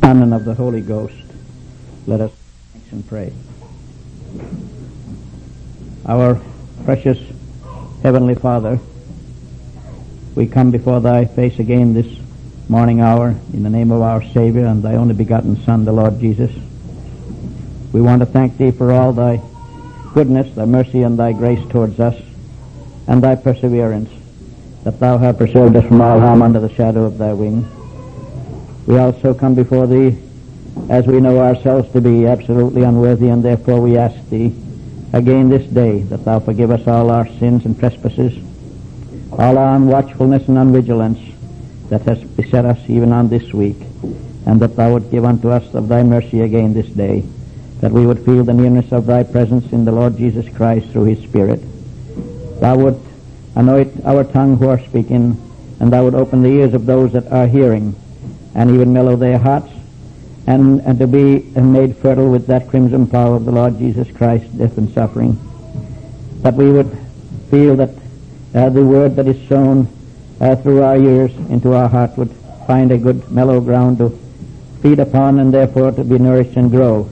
Son and of the Holy Ghost. Let us thanks and pray. Our precious Heavenly Father, we come before Thy face again this morning hour in the name of our Savior and Thy only begotten Son, the Lord Jesus. We want to thank Thee for all Thy goodness, Thy mercy, and Thy grace towards us, and Thy perseverance, that Thou hast preserved us from all harm under the shadow of Thy wing. We also come before Thee as we know ourselves to be absolutely unworthy, and therefore we ask Thee again this day that Thou forgive us all our sins and trespasses, all our unwatchfulness and unvigilance that has beset us even on this week, and that Thou would give unto us of Thy mercy again this day, that we would feel the nearness of Thy presence in the Lord Jesus Christ through His Spirit. Thou would anoint our tongue who are speaking, and Thou would open the ears of those that are hearing, and even mellow their hearts, and, and to be made fertile with that crimson power of the Lord Jesus Christ, death and suffering. That we would feel that uh, the word that is sown uh, through our ears into our heart would find a good mellow ground to feed upon and therefore to be nourished and grow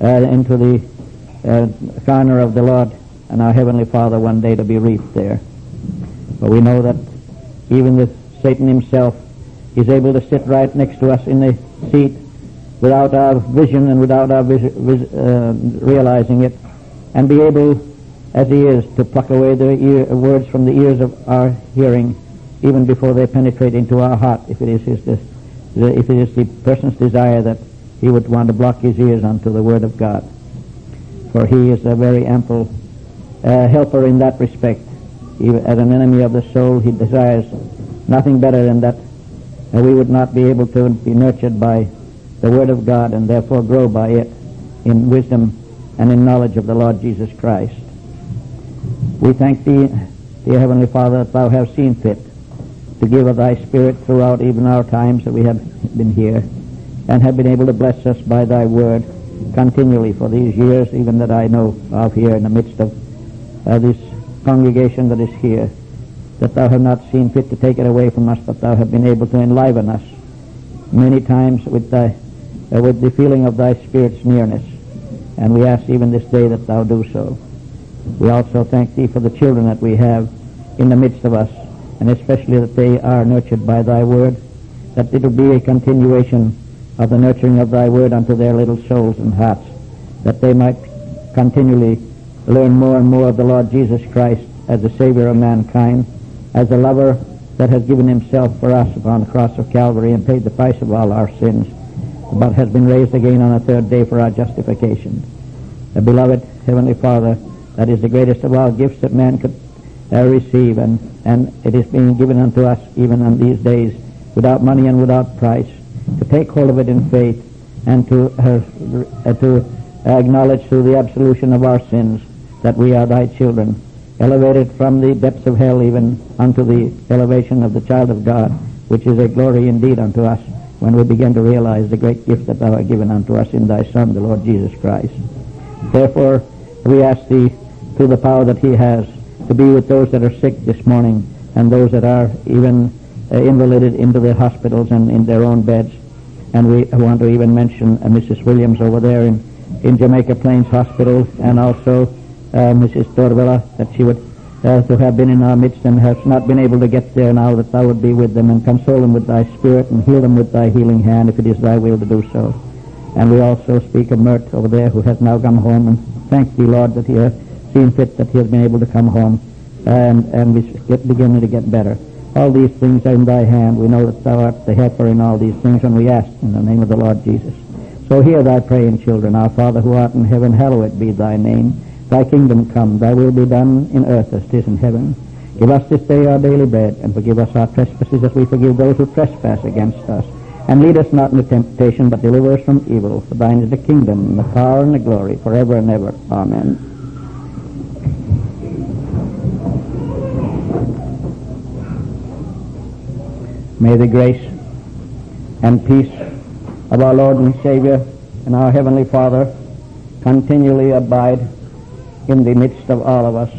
uh, into the uh, corner of the Lord and our Heavenly Father one day to be reaped there. But we know that even with Satan himself is able to sit right next to us in the seat without our vision and without our vis- vis- uh, realizing it, and be able, as he is, to pluck away the ear, words from the ears of our hearing, even before they penetrate into our heart, if it is his, the, if it is the person's desire that he would want to block his ears unto the word of God. For he is a very ample uh, helper in that respect. He, as an enemy of the soul, he desires nothing better than that uh, we would not be able to be nurtured by the Word of God and therefore grow by it in wisdom and in knowledge of the Lord Jesus Christ. We thank Thee, dear Heavenly Father, that Thou hast seen fit to give of Thy Spirit throughout even our times that we have been here and have been able to bless us by Thy Word continually for these years, even that I know of here in the midst of uh, this congregation that is here, that Thou have not seen fit to take it away from us, but Thou have been able to enliven us many times with Thy uh, with the feeling of Thy Spirit's nearness. And we ask even this day that Thou do so. We also thank Thee for the children that we have in the midst of us, and especially that they are nurtured by Thy Word, that it will be a continuation of the nurturing of Thy Word unto their little souls and hearts, that they might continually learn more and more of the Lord Jesus Christ as the Savior of mankind, as a lover that has given himself for us upon the cross of Calvary and paid the price of all our sins, but has been raised again on the third day for our justification. The beloved Heavenly Father, that is the greatest of all gifts that man could uh, receive, and, and it is being given unto us even on these days without money and without price, to take hold of it in faith and to, uh, uh, to acknowledge through the absolution of our sins that we are thy children, elevated from the depths of hell even unto the elevation of the child of God, which is a glory indeed unto us when we begin to realize the great gift that thou hast given unto us in thy Son, the Lord Jesus Christ. Therefore, we ask thee, through the power that he has, to be with those that are sick this morning and those that are even uh, invalided into the hospitals and in their own beds. And we want to even mention uh, Mrs. Williams over there in, in Jamaica Plains Hospital and also Mrs. Torvella, that she would uh, to have been in our midst and has not been able to get there now, that thou would be with them and console them with thy spirit and heal them with thy healing hand if it is thy will to do so. And we also speak of Mert over there who has now come home and thank thee, Lord, that he has seen fit that he has been able to come home and, and we get beginning to get better. All these things are in thy hand. We know that thou art the helper in all these things and we ask in the name of the Lord Jesus. So hear thy praying children. Our Father who art in heaven, hallowed be thy name. Thy kingdom come, thy will be done in earth as it is in heaven. Give us this day our daily bread, and forgive us our trespasses as we forgive those who trespass against us. And lead us not into temptation, but deliver us from evil. For thine is the kingdom, and the power, and the glory, forever and ever. Amen. May the grace and peace of our Lord and Savior and our Heavenly Father continually abide in the midst of all of us,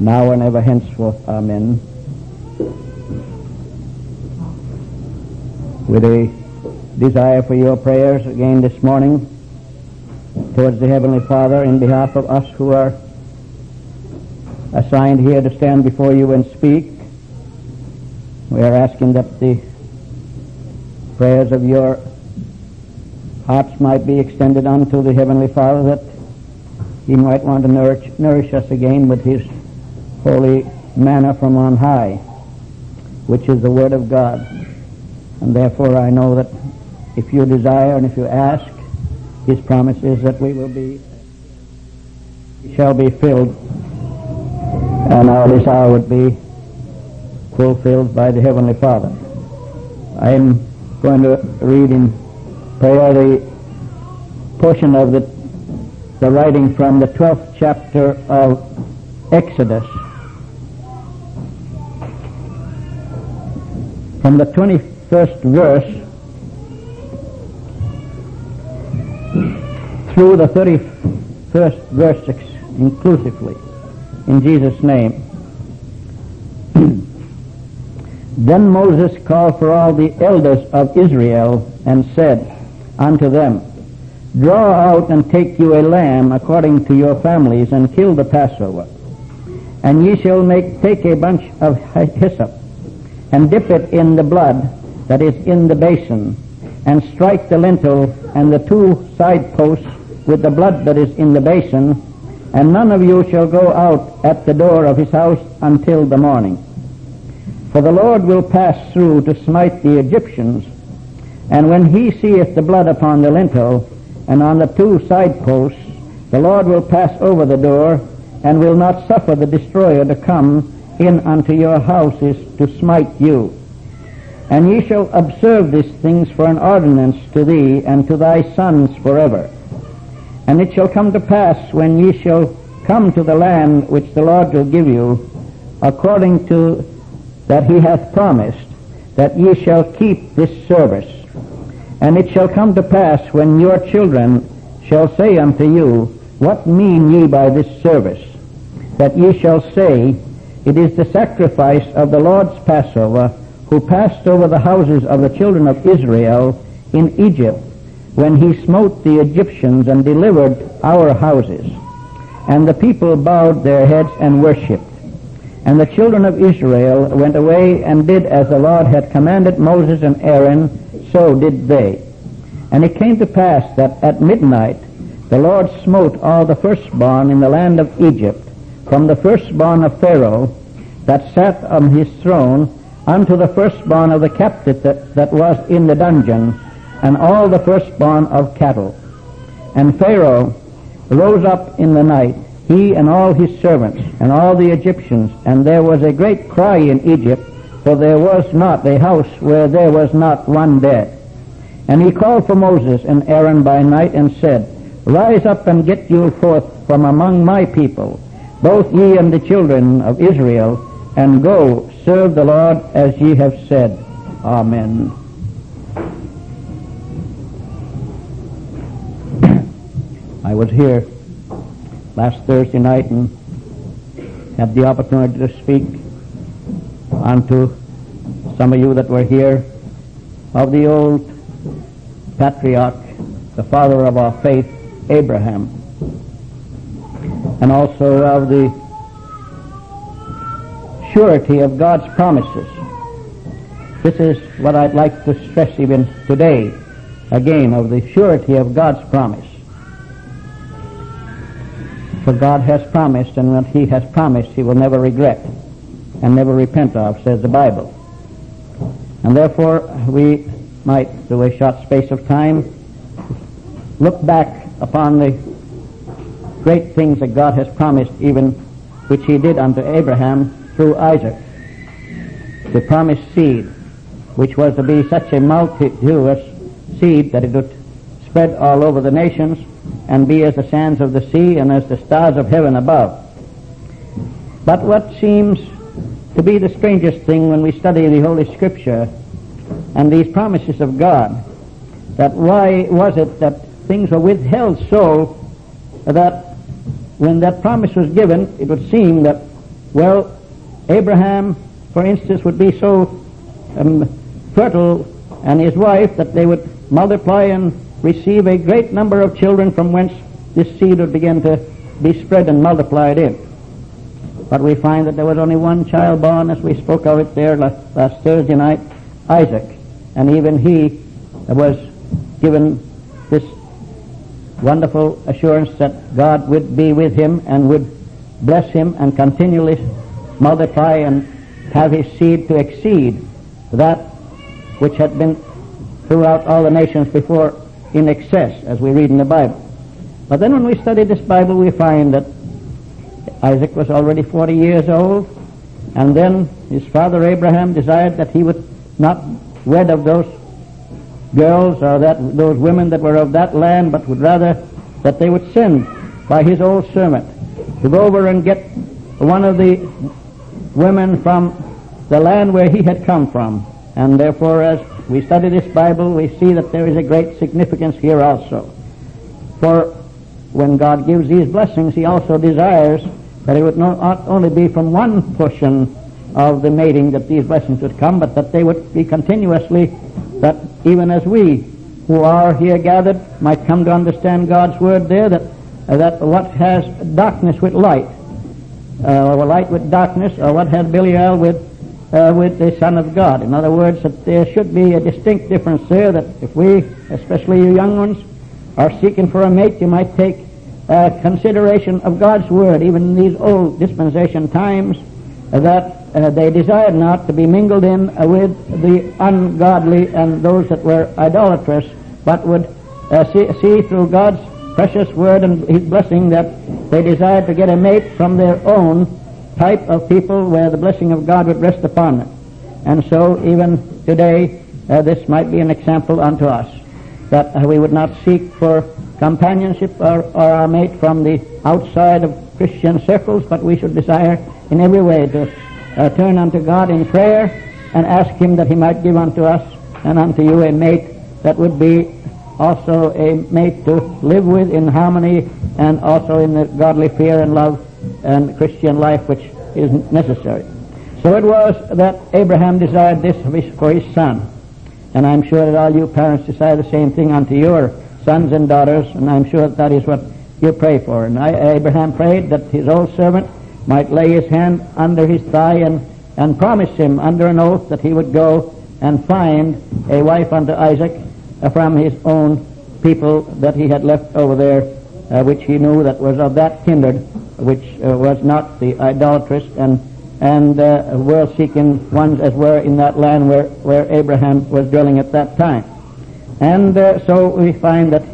now and ever henceforth. Amen. With a desire for your prayers again this morning towards the Heavenly Father in behalf of us who are assigned here to stand before you and speak. We are asking that the prayers of your hearts might be extended unto the Heavenly Father that He might want to nourish, nourish us again with His holy manna from on high, which is the Word of God. And therefore I know that if you desire and if you ask, His promise is that we will be, shall be filled, and our desire would be fulfilled by the Heavenly Father. I am going to read in prayer the portion of the, the writing from the 12th chapter of Exodus. From the 21st verse through the 31st verse inclusively, in Jesus' name. then Moses called for all the elders of Israel and said unto them, Draw out and take you a lamb according to your families, and kill the Passover. And ye shall make take a bunch of hyssop, and dip it in the blood that is in the basin, and strike the lintel and the two side posts with the blood that is in the basin, and none of you shall go out at the door of his house until the morning. For the Lord will pass through to smite the Egyptians, and when he seeth the blood upon the lintel and on the two side posts, the Lord will pass over the door, and will not suffer the destroyer to come in unto your houses to smite you. And ye shall observe these things for an ordinance to thee and to thy sons forever. And it shall come to pass when ye shall come to the land which the Lord will give you, according to that he hath promised, that ye shall keep this service. And it shall come to pass when your children shall say unto you, What mean ye by this service? That ye shall say, It is the sacrifice of the Lord's Passover, who passed over the houses of the children of Israel in Egypt, when he smote the Egyptians and delivered our houses. And the people bowed their heads and worshipped. And the children of Israel went away and did as the Lord had commanded Moses and Aaron, so did they. And it came to pass that at midnight the Lord smote all the firstborn in the land of Egypt, from the firstborn of Pharaoh that sat on his throne unto the firstborn of the captive that, that was in the dungeon, and all the firstborn of cattle. And Pharaoh rose up in the night, he and all his servants, and all the Egyptians, and there was a great cry in Egypt, for there was not a house where there was not one dead. And he called for Moses and Aaron by night and said, Rise up and get you forth from among my people, both ye and the children of Israel, and go serve the Lord as ye have said. Amen. I was here last Thursday night and had the opportunity to speak unto some of you that were here of the old patriarch, the father of our faith, Abraham, and also of the surety of God's promises. This is what I'd like to stress even today, again, of the surety of God's promise. For God has promised, and what He has promised, He will never regret and never repent of, says the Bible. And therefore, we might, through a short space of time, look back upon the great things that God has promised, even which He did unto Abraham through Isaac, the promised seed, which was to be such a multitudinous seed that it would spread all over the nations and be as the sands of the sea and as the stars of heaven above. But what seems to be the strangest thing when we study the Holy Scripture and these promises of God, that why was it that things were withheld so that when that promise was given, it would seem that, well, Abraham, for instance, would be so um, fertile and his wife that they would multiply and receive a great number of children from whence this seed would begin to be spread and multiplied in. But we find that there was only one child born, as we spoke of it there last, last Thursday night, Isaac. And even he uh, was given this wonderful assurance that God would be with him and would bless him and continually multiply and have his seed to exceed that which had been throughout all the nations before in excess, as we read in the Bible. But then when we study this Bible, we find that Isaac was already 40 years old, and then his father Abraham desired that he would not wed of those girls or that those women that were of that land, but would rather that they would send by his old servant to go over and get one of the women from the land where he had come from. And therefore, as we study this Bible, we see that there is a great significance here also. For when God gives these blessings, He also desires that it would not only be from one portion of the mating that these blessings would come, but that they would be continuously, that even as we who are here gathered might come to understand God's word there, that, uh, that what has darkness with light, uh, or light with darkness, or what has Belial with, uh, with the Son of God. In other words, that there should be a distinct difference there, that if we, especially you young ones, are seeking for a mate, you might take uh, consideration of God's word, even in these old dispensation times, uh, that uh, they desired not to be mingled in with the ungodly and those that were idolatrous, but would uh, see, see, through God's precious word and His blessing that they desired to get a mate from their own type of people where the blessing of God would rest upon them. And so even today, uh, this might be an example unto us that we would not seek for companionship or, or our mate from the outside of Christian circles, but we should desire in every way to uh, turn unto God in prayer and ask Him that He might give unto us and unto you a mate that would be also a mate to live with in harmony and also in the godly fear and love and Christian life which is necessary. So it was that Abraham desired this for his son. And I'm sure that all you parents desire the same thing unto your sons and daughters, and I'm sure that, that is what you pray for. And I, Abraham prayed that his old servant might lay his hand under his thigh and, and promise him under an oath that he would go and find a wife unto Isaac uh, from his own people that he had left over there, uh, which he knew that was of that kindred, which uh, was not the idolatrous and and uh, world-seeking ones as were in that land where, where Abraham was dwelling at that time. And uh, so we find that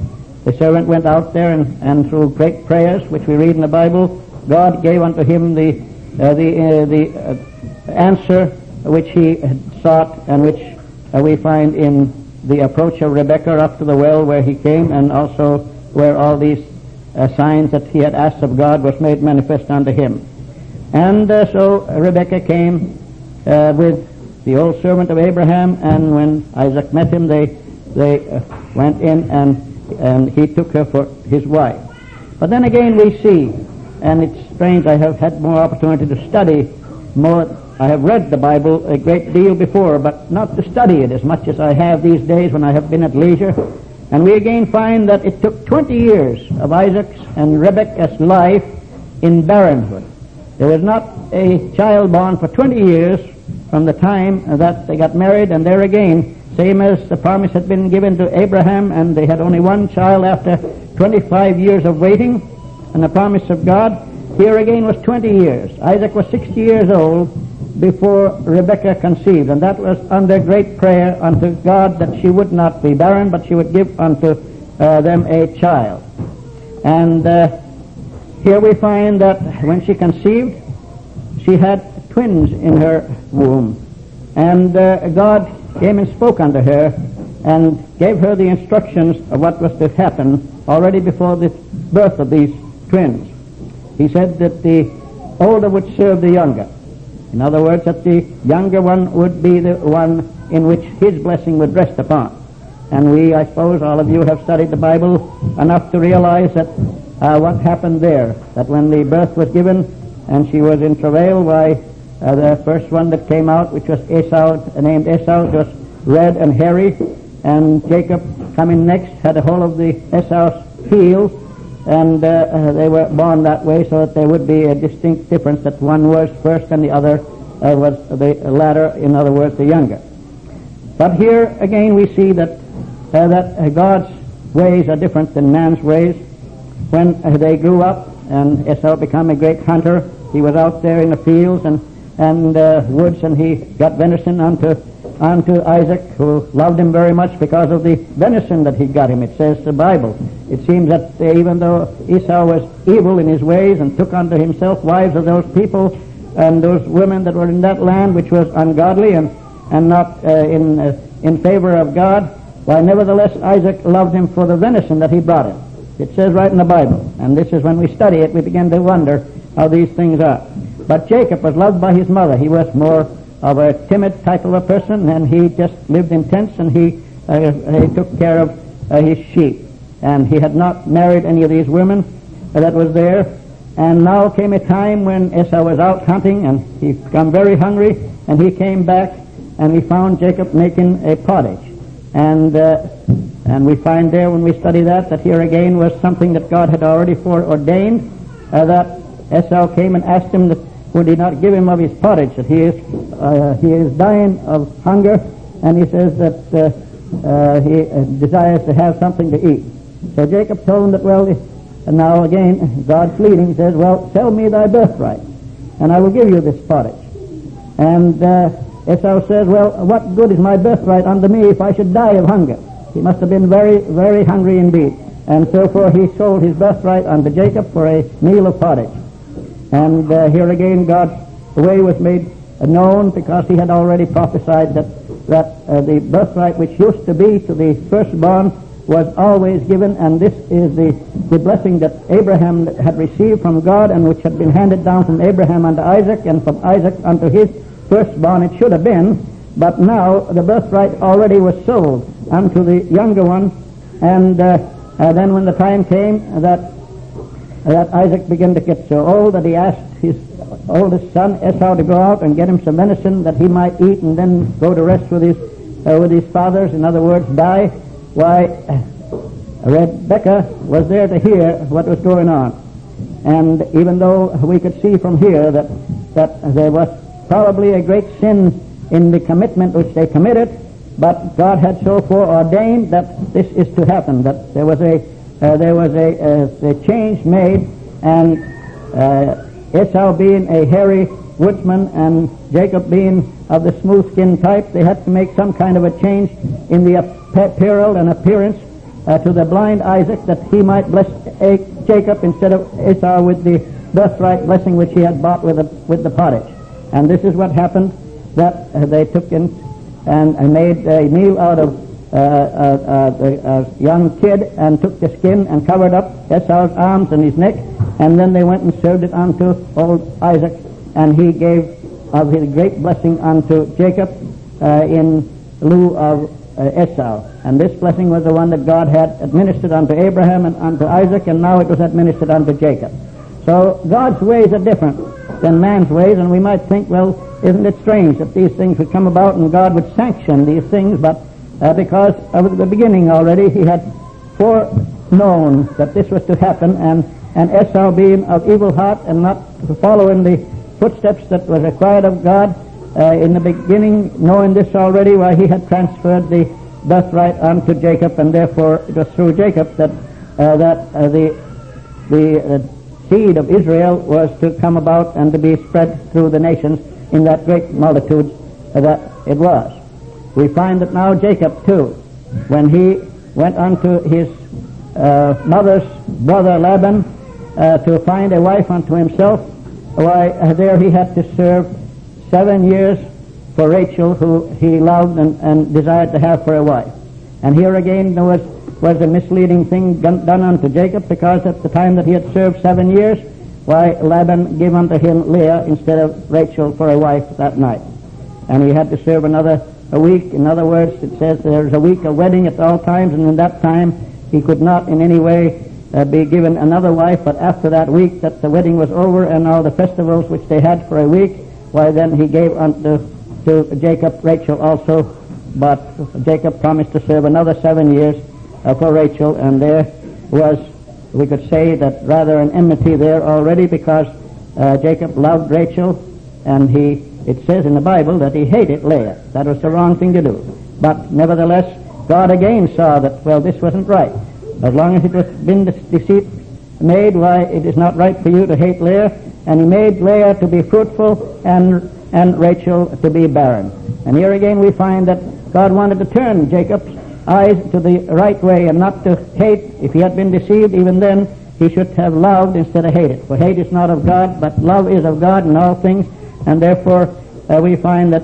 the servant went out there and, and through great prayers, which we read in the Bible, God gave unto him the, uh, the, uh, the uh, answer which he had sought and which uh, we find in the approach of Rebekah up to the well where he came and also where all these signs that he had asked of God was made manifest unto him. And uh, so Rebekah came uh, with the old servant of Abraham, and when Isaac met him, they they uh, went in and and he took her for his wife. But then again, we see, and it's strange. I have had more opportunity to study more. I have read the Bible a great deal before, but not to study it as much as I have these days when I have been at leisure. And we again find that it took 20 years of Isaac's and Rebekah's life in barrenhood. There was not a child born for 20 years from the time that they got married, and there again, same as the promise had been given to Abraham, and they had only one child after 25 years of waiting, and the promise of God, here again was 20 years. Isaac was 60 years old before Rebekah conceived, and that was under great prayer unto God that she would not be barren, but she would give unto uh, them a child. And uh, here we find that when she conceived, she had twins in her womb. And uh, God came and spoke unto her and gave her the instructions of what was to happen already before the birth of these twins. He said that the older would serve the younger. In other words, that the younger one would be the one in which his blessing would rest upon. And we, I suppose, all of you have studied the Bible enough to realize that uh, what happened there. That when the birth was given and she was in travail, why uh, the first one that came out, which was Esau, named Esau, just red and hairy, and Jacob coming next had a hold of the Esau's heel, and uh, uh, they were born that way so that there would be a distinct difference that one was first and the other uh, was the latter, in other words, the younger. But here again we see that uh, that God's ways are different than man's ways. When they grew up and Esau became a great hunter, he was out there in the fields and and uh, woods, and he got venison unto unto Isaac, who loved him very much because of the venison that he got him. It says the Bible. It seems that even though Esau was evil in his ways and took unto himself wives of those people and those women that were in that land, which was ungodly and and not uh, in uh, in favor of God, why, nevertheless, Isaac loved him for the venison that he brought him. It says right in the Bible. And this is when we study it, we begin to wonder how these things are. But Jacob was loved by his mother. He was more of a timid type of a person, and he just lived in tents, and he, uh, he took care of uh, his sheep. And he had not married any of these women that was there. And now came a time when Esau was out hunting, and he became very hungry, and he came back, and he found Jacob making a pottage. And, uh, and we find there when we study that, that here again was something that God had already foreordained, uh, that Esau came and asked him that would he not give him of his pottage, that he is, uh, he is dying of hunger, and he says that uh, uh, he uh, desires to have something to eat. So Jacob told him that, well, and now again, God's leading, he says, well, sell me thy birthright, and I will give you this pottage. And Esau says, well, what good is my birthright unto me if I should die of hunger? He must have been very, very hungry indeed. And therefore he sold his birthright unto Jacob for a meal of pottage. And uh, here again God's way was made known because he had already prophesied that, that uh, the birthright which used to be to the firstborn was always given, and this is the, the blessing that Abraham had received from God and which had been handed down from Abraham unto Isaac and from Isaac unto his firstborn it should have been, but now the birthright already was sold unto the younger one, and uh, uh, then when the time came that that Isaac began to get so old that he asked his oldest son Esau to go out and get him some venison that he might eat and then go to rest with his uh, with his fathers. In other words, die. Why, Rebecca was there to hear what was going on, and even though we could see from here that that there was probably a great sin in the commitment which they committed, but God had so foreordained that this is to happen, that there was a uh, there was a, a, a, change made, and uh, Esau being a hairy woodsman and Jacob being of the smooth skin type, they had to make some kind of a change in the apparel and appearance uh, to the blind Isaac that he might bless Jacob instead of Esau with the birthright blessing which he had bought with the, with the pottage. And this is what happened, that uh, they took in and, and made a meal out of uh, uh, uh, a young kid and took the skin and covered up Esau's arms and his neck, and then they went and served it unto old Isaac, and he gave of his great blessing unto Jacob uh, in lieu of uh, Esau. And this blessing was the one that God had administered unto Abraham and unto Isaac, and now it was administered unto Jacob. So God's ways are different than man's ways, and we might think, well, isn't it strange that these things would come about and God would sanction these things, but uh, because of the beginning already he had foreknown that this was to happen, and, and Esau being of evil heart and not following the footsteps that was required of God, uh, in the beginning, knowing this already, why he had transferred the birthright unto Jacob, and therefore it was through Jacob that uh, that uh, the the uh, seed of Israel was to come about and to be spread through the nations in that great multitude that it was. We find that now Jacob too, when he went unto his uh, mother's brother Laban uh, to find a wife unto himself, why uh, there he had to serve seven years for Rachel, who he loved and, and desired to have for a wife. And here again there was was a misleading thing done unto Jacob because at the time that he had served seven years, why Laban gave unto him Leah instead of Rachel for a wife that night. And he had to serve another a week. In other words, it says there's a week of wedding at all times, and in that time he could not in any way uh, be given another wife, but after that week that the wedding was over and all the festivals which they had for a week, why then he gave unto to Jacob Rachel also but Jacob promised to serve another seven years for Rachel, and there was, we could say that rather an enmity there already because uh, Jacob loved Rachel, and he, it says in the Bible that he hated Leah. That was the wrong thing to do. But nevertheless, God again saw that, well, this wasn't right. As long as it was been deceit made, why, it is not right for you to hate Leah, and he made Leah to be fruitful and, and Rachel to be barren. And here again we find that God wanted to turn Jacob's eyes to the right way and not to hate. If he had been deceived, even then he should have loved instead of hated. For hate is not of God, but love is of God in all things. And therefore uh, we find that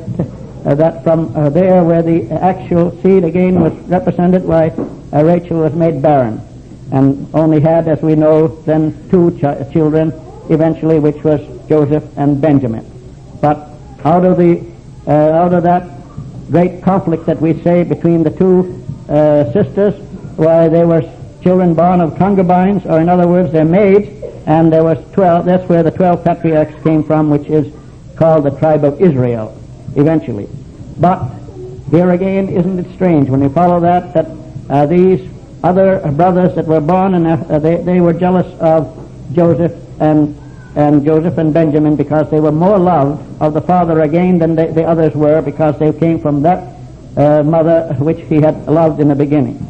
uh, that from uh, there where the actual seed again was represented, why uh, Rachel was made barren and only had, as we know, then two ch- children eventually, which was Joseph and Benjamin. But out of the uh, out of that great conflict that we say between the two uh, sisters, why they were children born of concubines, or in other words, their maids, and there was twelve. That's where the twelve patriarchs came from, which is called the tribe of Israel, eventually. But here again, isn't it strange when you follow that that uh, these other brothers that were born and uh, they, they were jealous of Joseph and and Joseph and Benjamin because they were more loved of the father again than the, the others were because they came from that mother which he had loved in the beginning.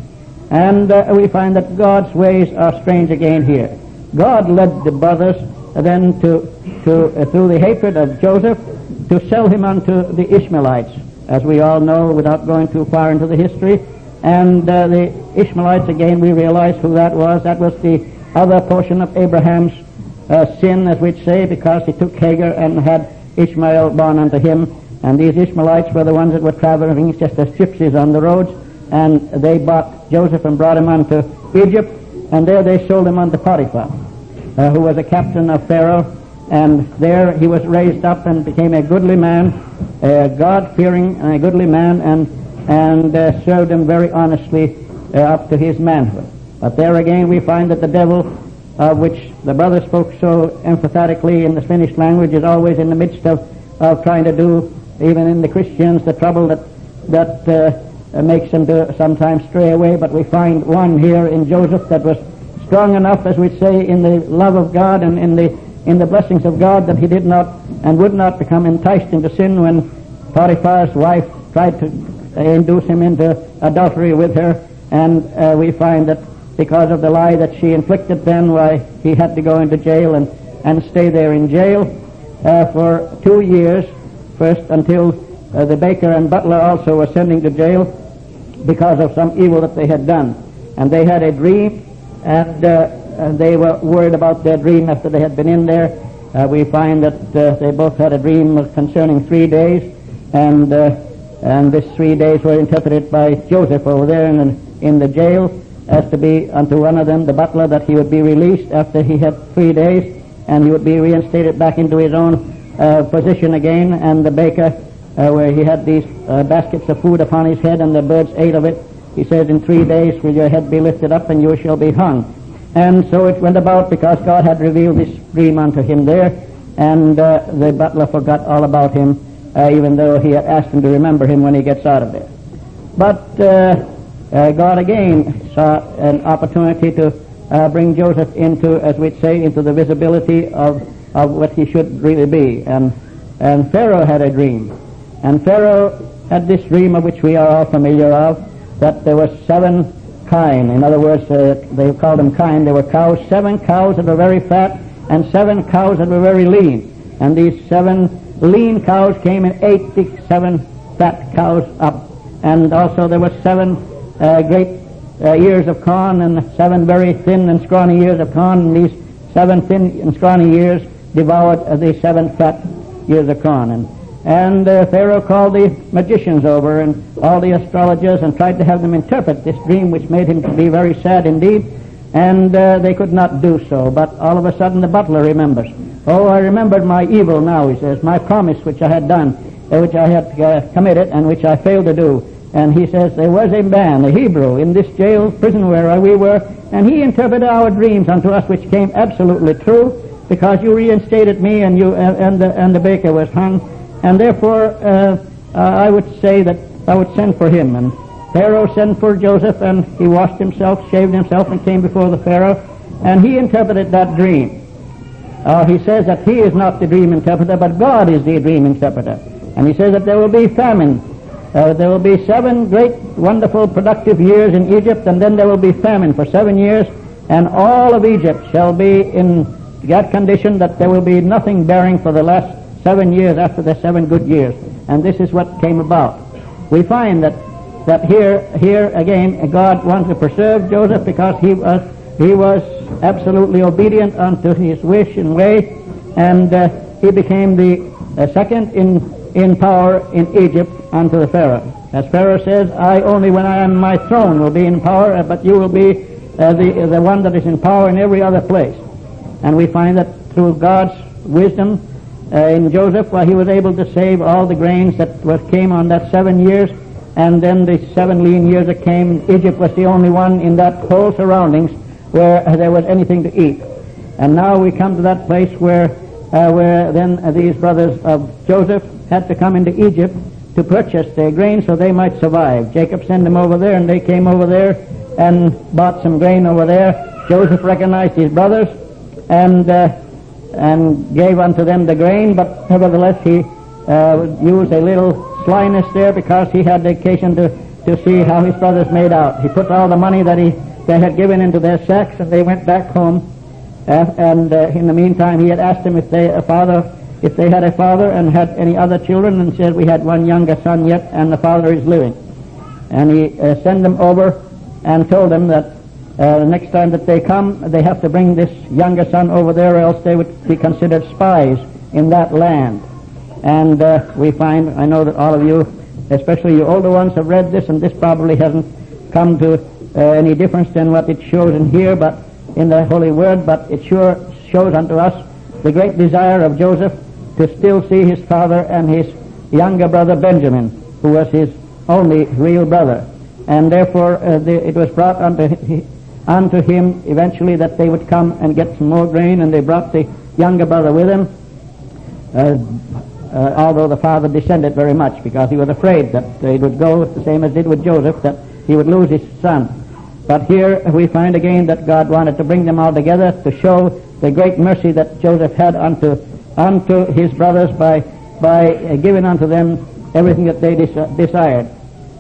And uh, we find that God's ways are strange again here. God led the brothers then to, to uh, through the hatred of Joseph to sell him unto the Ishmaelites, as we all know without going too far into the history. And uh, the Ishmaelites, again, we realize who that was. That was the other portion of Abraham's uh, sin, as we'd say, because he took Hagar and had Ishmael born unto him. And these Ishmaelites were the ones that were traveling just as gypsies on the roads. And they bought Joseph and brought him unto Egypt. And there they sold him unto Potiphar, uh, who was a captain of Pharaoh. And there he was raised up and became a goodly man, a God-fearing and a goodly man, and, and uh, served him very honestly uh, up to his manhood. But there again we find that the devil of which the brother spoke so emphatically in the Finnish language, is always in the midst of, of trying to do, even in the Christians, the trouble that, that uh, makes them to sometimes stray away. But we find one here in Joseph that was strong enough, as we say, in the love of God and in the, in the blessings of God that he did not and would not become enticed into sin when Potiphar's wife tried to induce him into adultery with her. And uh, we find that because of the lie that she inflicted then, why he had to go into jail and, and stay there in jail uh, for two years, first until uh, the baker and butler also were sending to jail because of some evil that they had done. And they had a dream, and, uh, and they were worried about their dream after they had been in there. Uh, we find that uh, they both had a dream concerning three days, and uh, and these three days were interpreted by Joseph over there in the, in the jail as to be unto one of them, the butler, that he would be released after he had three days, and he would be reinstated back into his own uh, position again, and the baker, uh, where he had these uh, baskets of food upon his head, and the birds ate of it, he says, in three days will your head be lifted up, and you shall be hung. And so it went about because God had revealed this dream unto him there, and uh, the butler forgot all about him, uh, even though he had asked him to remember him when he gets out of there. But uh, uh, God again saw an opportunity to uh, bring Joseph into, as we'd say, into the visibility of, of what he should really be. And, and Pharaoh had a dream. And Pharaoh had this dream of which we are all familiar of, that there were seven kine. In other words, uh, they called them kine. There were cows, seven cows that were very fat, and seven cows that were very lean. And these seven lean cows came and ate the seven fat cows up. And also there were seven uh, great uh, ears of corn and seven very thin and scrawny ears of corn, and these seven thin and scrawny ears devoured the seven fat ears of corn. And, and uh, Pharaoh called the magicians over and all the astrologers and tried to have them interpret this dream, which made him to be very sad indeed. And uh, they could not do so. But all of a sudden the butler remembers. Oh, I remembered my evil now, he says, my promise which I had done, uh, which I had uh, committed and which I failed to do. And he says, there was a man, a Hebrew, in this jail prison where we were, and he interpreted our dreams unto us, which came absolutely true, because you reinstated me and you and, and, the, and the baker was hung. And therefore, uh, uh, I would say that I would send for him. And Pharaoh sent for Joseph, and he washed himself, shaved himself, and came before the Pharaoh, and he interpreted that dream. Uh, he says that he is not the dream interpreter, but God is the dream interpreter. And he says that there will be famine. Uh, there will be seven great, wonderful, productive years in Egypt, and then there will be famine for seven years, and all of Egypt shall be in that condition that there will be nothing bearing for the last seven years after the seven good years. And this is what came about. We find that that here here again God wanted to preserve Joseph because he was he was absolutely obedient unto his wish and way, and uh, he became the uh, second in in power in Egypt unto the Pharaoh. As Pharaoh says, I only when I am my throne will be in power, but you will be uh, the the one that is in power in every other place. And we find that through God's wisdom uh, in Joseph, well, he was able to save all the grains that was, came on that seven years, and then the seven lean years that came, Egypt was the only one in that whole surroundings where there was anything to eat. And now we come to that place where, uh, where then these brothers of Joseph had to come into Egypt to purchase their grain so they might survive. Jacob sent them over there, and they came over there and bought some grain over there. Joseph recognized his brothers, and uh, and gave unto them the grain, but nevertheless he uh, used a little slyness there because he had occasion to, to see how his brothers made out. He put all the money that he they had given into their sacks, and they went back home. Uh, and uh, in the meantime, he had asked them if they a father, if they had a father and had any other children, and said we had one younger son yet, and the father is living. And he uh, sent them over and told them that uh, next time that they come, they have to bring this younger son over there, or else they would be considered spies in that land. And uh, we find, I know that all of you, especially you older ones, have read this, and this probably hasn't come to uh, any difference than what it shows in here, but in the Holy Word. But it sure shows unto us the great desire of Joseph to still see his father and his younger brother Benjamin, who was his only real brother. And therefore, uh, the, it was brought unto unto him eventually that they would come and get some more grain, and they brought the younger brother with him, uh, uh, although the father dissented very much because he was afraid that it would go the same as it did with Joseph, that he would lose his son. But here we find again that God wanted to bring them all together to show the great mercy that Joseph had unto unto his brothers by by uh, giving unto them everything that they des- desired.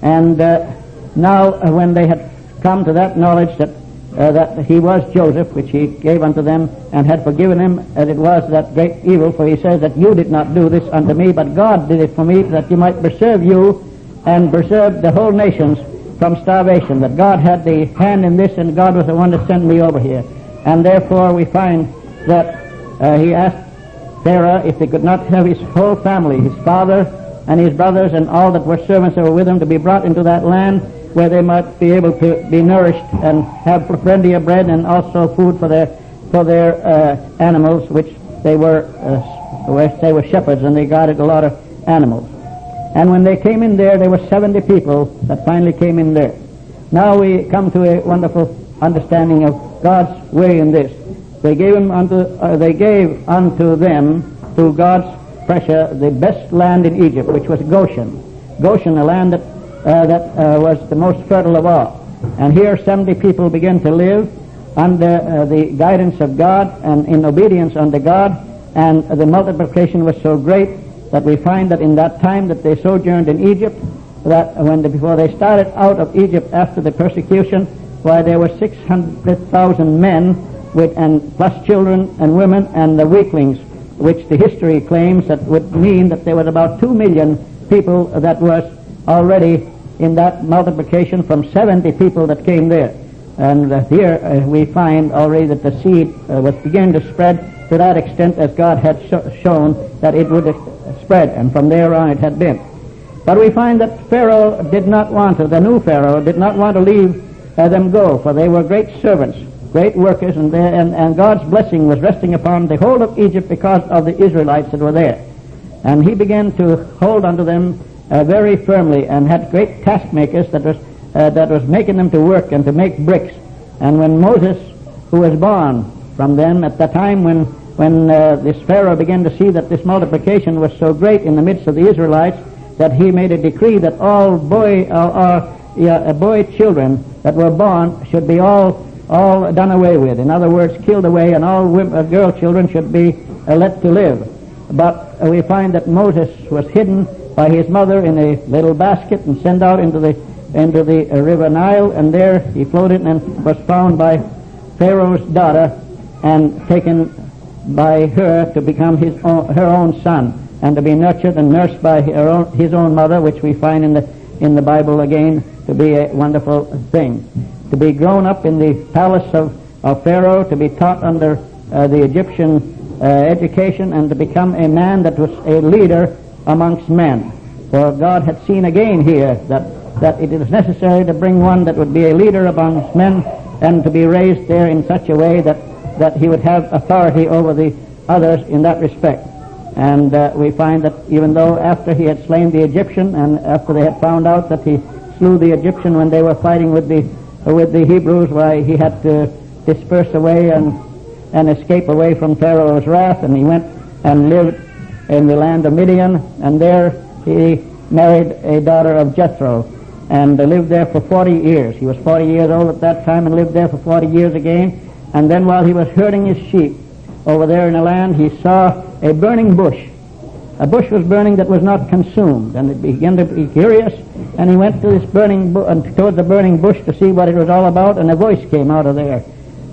And uh, now, uh, when they had come to that knowledge that uh, that he was Joseph, which he gave unto them, and had forgiven him as it was that great evil. For he says that you did not do this unto me, but God did it for me, that you might preserve you and preserve the whole nations from starvation. That God had the hand in this, and God was the one that sent me over here. And therefore we find that uh, he asked Pharaoh if he could not have his whole family, his father and his brothers and all that were servants that were with him, to be brought into that land where they might be able to be nourished and have plenty of bread and also food for their for their uh, animals, which they were uh, they were shepherds and they guarded a lot of animals. And when they came in there, there were 70 people that finally came in there. Now we come to a wonderful understanding of God's way in this. They gave him unto uh, they gave unto them through God's pressure the best land in Egypt, which was Goshen. Goshen, a land that uh, that uh, was the most fertile of all. And here 70 people began to live under uh, the guidance of God and in obedience unto God. And the multiplication was so great that we find that in that time that they sojourned in Egypt, that when the, before they started out of Egypt after the persecution, why there were 600,000 men with, and plus children and women and the weaklings, which the history claims that would mean that there was about 2 million people that was already in that multiplication from 70 people that came there. And uh, here uh, we find already that the seed uh, was beginning to spread to that extent as God had sh- shown that it would spread, and from there on it had been. But we find that Pharaoh did not want to, the new Pharaoh did not want to leave uh, them go, for they were great servants, great workers, and, and, and God's blessing was resting upon the whole of Egypt because of the Israelites that were there. And he began to hold unto them uh, very firmly and had great taskmakers that was uh, that was making them to work and to make bricks. And when Moses, who was born from them at the time when when uh, this Pharaoh began to see that this multiplication was so great in the midst of the Israelites, that he made a decree that all boy uh, yeah, boy children that were born should be all all done away with. In other words, killed away, and all women, uh, girl children should be uh, let to live. But uh, we find that Moses was hidden by his mother in a little basket and sent out into the into the uh, river Nile, and there he floated and was found by Pharaoh's daughter and taken by her to become his own, her own son and to be nurtured and nursed by own, his own mother, which we find in the in the Bible again to be a wonderful thing. To be grown up in the palace of, of Pharaoh, to be taught under uh, the Egyptian uh, education, and to become a man that was a leader amongst men. For God had seen again here that, that it is necessary to bring one that would be a leader amongst men and to be raised there in such a way that, that he would have authority over the others in that respect. And uh, we find that even though after he had slain the Egyptian and after they had found out that he slew the Egyptian when they were fighting with the with the Hebrews, why he had to disperse away and and escape away from Pharaoh's wrath, and he went and lived in the land of Midian, and there he married a daughter of Jethro, and they lived there for 40 years. He was 40 years old at that time and lived there for 40 years again. And then while he was herding his sheep over there in the land, he saw a burning bush a bush was burning that was not consumed, and he began to be curious, and he went to this burning bu- uh, toward the burning bush to see what it was all about, and a voice came out of there.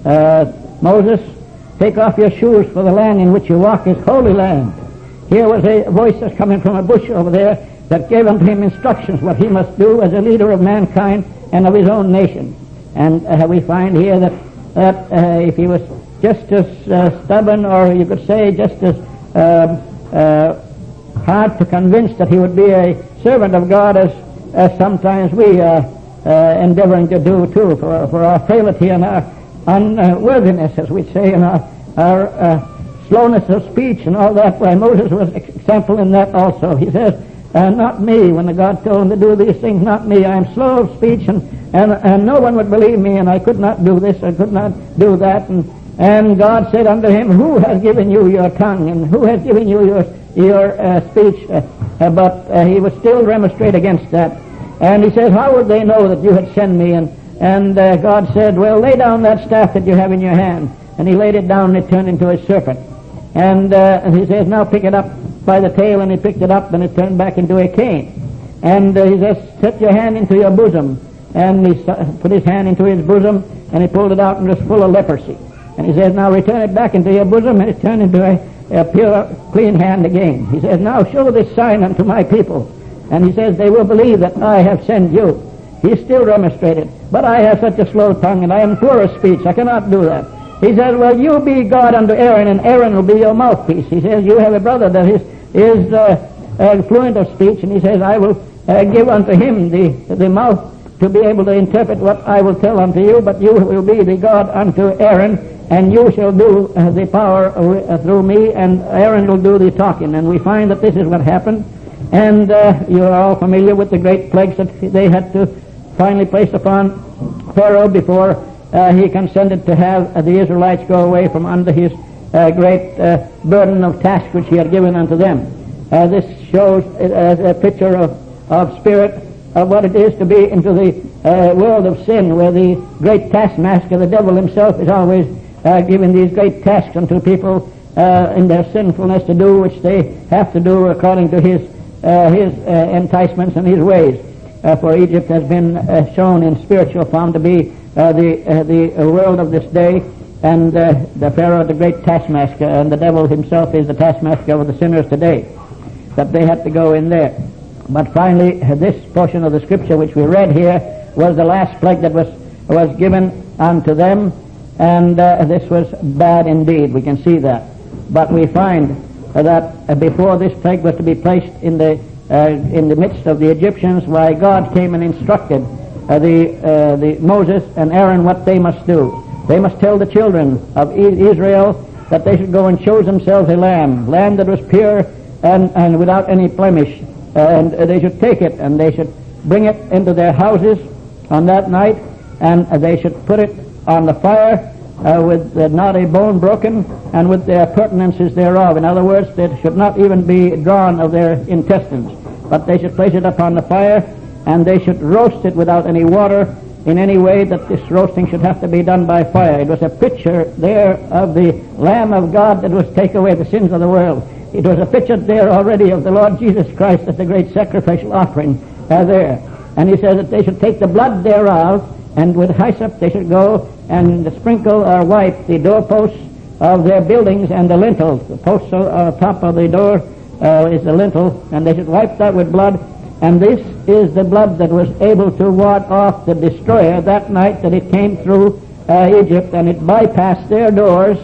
Uh, Moses, take off your shoes, for the land in which you walk is holy land. Here was a voice that's coming from a bush over there that gave unto him instructions what he must do as a leader of mankind and of his own nation. And uh, we find here that, that uh, if he was just as uh, stubborn, or you could say just as um, uh, hard to convince that he would be a servant of God as, as sometimes we are uh, endeavoring to do too for, for our frailty and our unworthiness, as we say, and our, our uh, slowness of speech and all that. Why, Moses was example in that also. He says, uh, not me, when the God told him to do these things, not me. I am slow of speech and, and, and no one would believe me and I could not do this, I could not do that. And, and God said unto him, who has given you your tongue and who has given you your your uh, speech, uh, uh, but uh, he would still remonstrate against that. And he says, how would they know that you had sent me? And, and uh, God said, well, lay down that staff that you have in your hand. And he laid it down and it turned into a serpent. And, uh, and he says, now pick it up by the tail. And he picked it up and it turned back into a cane. And he says, set your hand into your bosom. And he put his hand into his bosom and he pulled it out and it was full of leprosy. And he says, now return it back into your bosom and it turned into a a pure, clean hand again. He says, Now show this sign unto my people. And he says, They will believe that I have sent you. He still remonstrated, But I have such a slow tongue, and I am poor of speech. I cannot do that. He says, Well, you be God unto Aaron, and Aaron will be your mouthpiece. He says, You have a brother that is, is uh, uh, fluent of speech, and he says, I will uh, give unto him the, the mouth to be able to interpret what I will tell unto you, but you will be the God unto Aaron, and you shall do uh, the power uh, through me, and Aaron will do the talking. And we find that this is what happened. And uh, you are all familiar with the great plagues that they had to finally place upon Pharaoh before uh, he consented to have uh, the Israelites go away from under his uh, great burden of task which he had given unto them. this shows a picture of, of spirit of what it is to be into the world of sin, where the great taskmaster, the devil himself, is always uh, giving these great tasks unto people uh, in their sinfulness to do which they have to do according to his uh, his uh, enticements and his ways. Uh, for Egypt has been uh, shown in spiritual form to be the the world of this day, and the Pharaoh, the great taskmaster, and the devil himself is the taskmaster of the sinners today. That they had to go in there. But finally, this portion of the scripture which we read here was the last plague that was was given unto them and uh, this was bad indeed. We can see that. But we find uh, that uh, before this plague was to be placed in the uh, in the midst of the Egyptians, why God came and instructed uh, the uh, the Moses and Aaron what they must do. They must tell the children of Israel that they should go and choose themselves a lamb, lamb that was pure and, and without any blemish, and they should take it and they should bring it into their houses on that night, and they should put it on the fire uh, with uh, not a bone broken and with their appurtenances thereof. In other words, it should not even be drawn of their intestines. but they should place it upon the fire, and they should roast it without any water in any way that this roasting should have to be done by fire. It was a picture there of the Lamb of God that was take away the sins of the world. It was a picture there already of the Lord Jesus Christ as the great sacrificial offering uh, there. And he says that they should take the blood thereof, and with hyssop they should go and sprinkle or wipe the doorposts of their buildings and the lintels. The posts on top of the door uh, is the lintel, and they should wipe that with blood. And this is the blood that was able to ward off the destroyer that night that it came through uh, Egypt, and it bypassed their doors.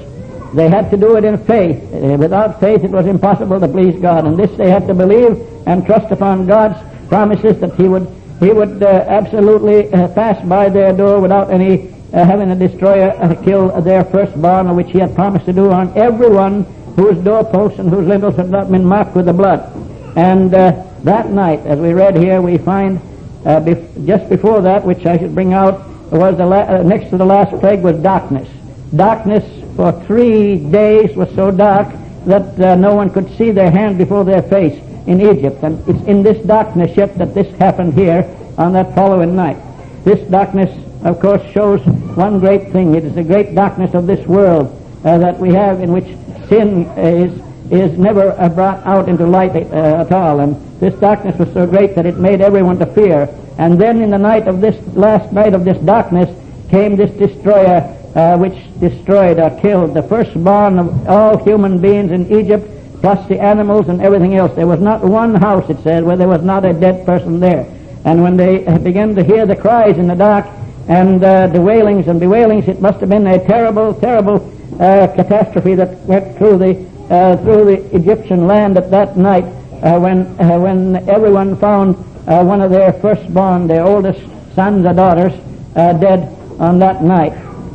They had to do it in faith. Uh, without faith, it was impossible to please God. And this they had to believe and trust upon God's promises that He would He would uh, absolutely uh, pass by their door without any uh, having a destroyer uh, kill their firstborn, which He had promised to do on everyone whose doorposts and whose lintels had not been marked with the blood. And uh, that night, as we read here, we find uh, bef- just before that, which I should bring out, was the la- uh, next to the last plague was darkness. Darkness for three days was so dark that uh, no one could see their hand before their face in Egypt. And it's in this darkness yet that this happened here on that following night. This darkness, of course, shows one great thing. It is the great darkness of this world uh, that we have in which sin is is never uh, brought out into light uh, at all. And this darkness was so great that it made everyone to fear. And then in the night of this last night of this darkness came this destroyer, uh, which destroyed or killed the firstborn of all human beings in Egypt, plus the animals and everything else. There was not one house, it said, where there was not a dead person there. And when they began to hear the cries in the dark and uh, the wailings and bewailings, it must have been a terrible, terrible uh, catastrophe that went through the through the Egyptian land at that night uh, when uh, when everyone found uh, one of their firstborn, their oldest sons or daughters, uh, dead on that night.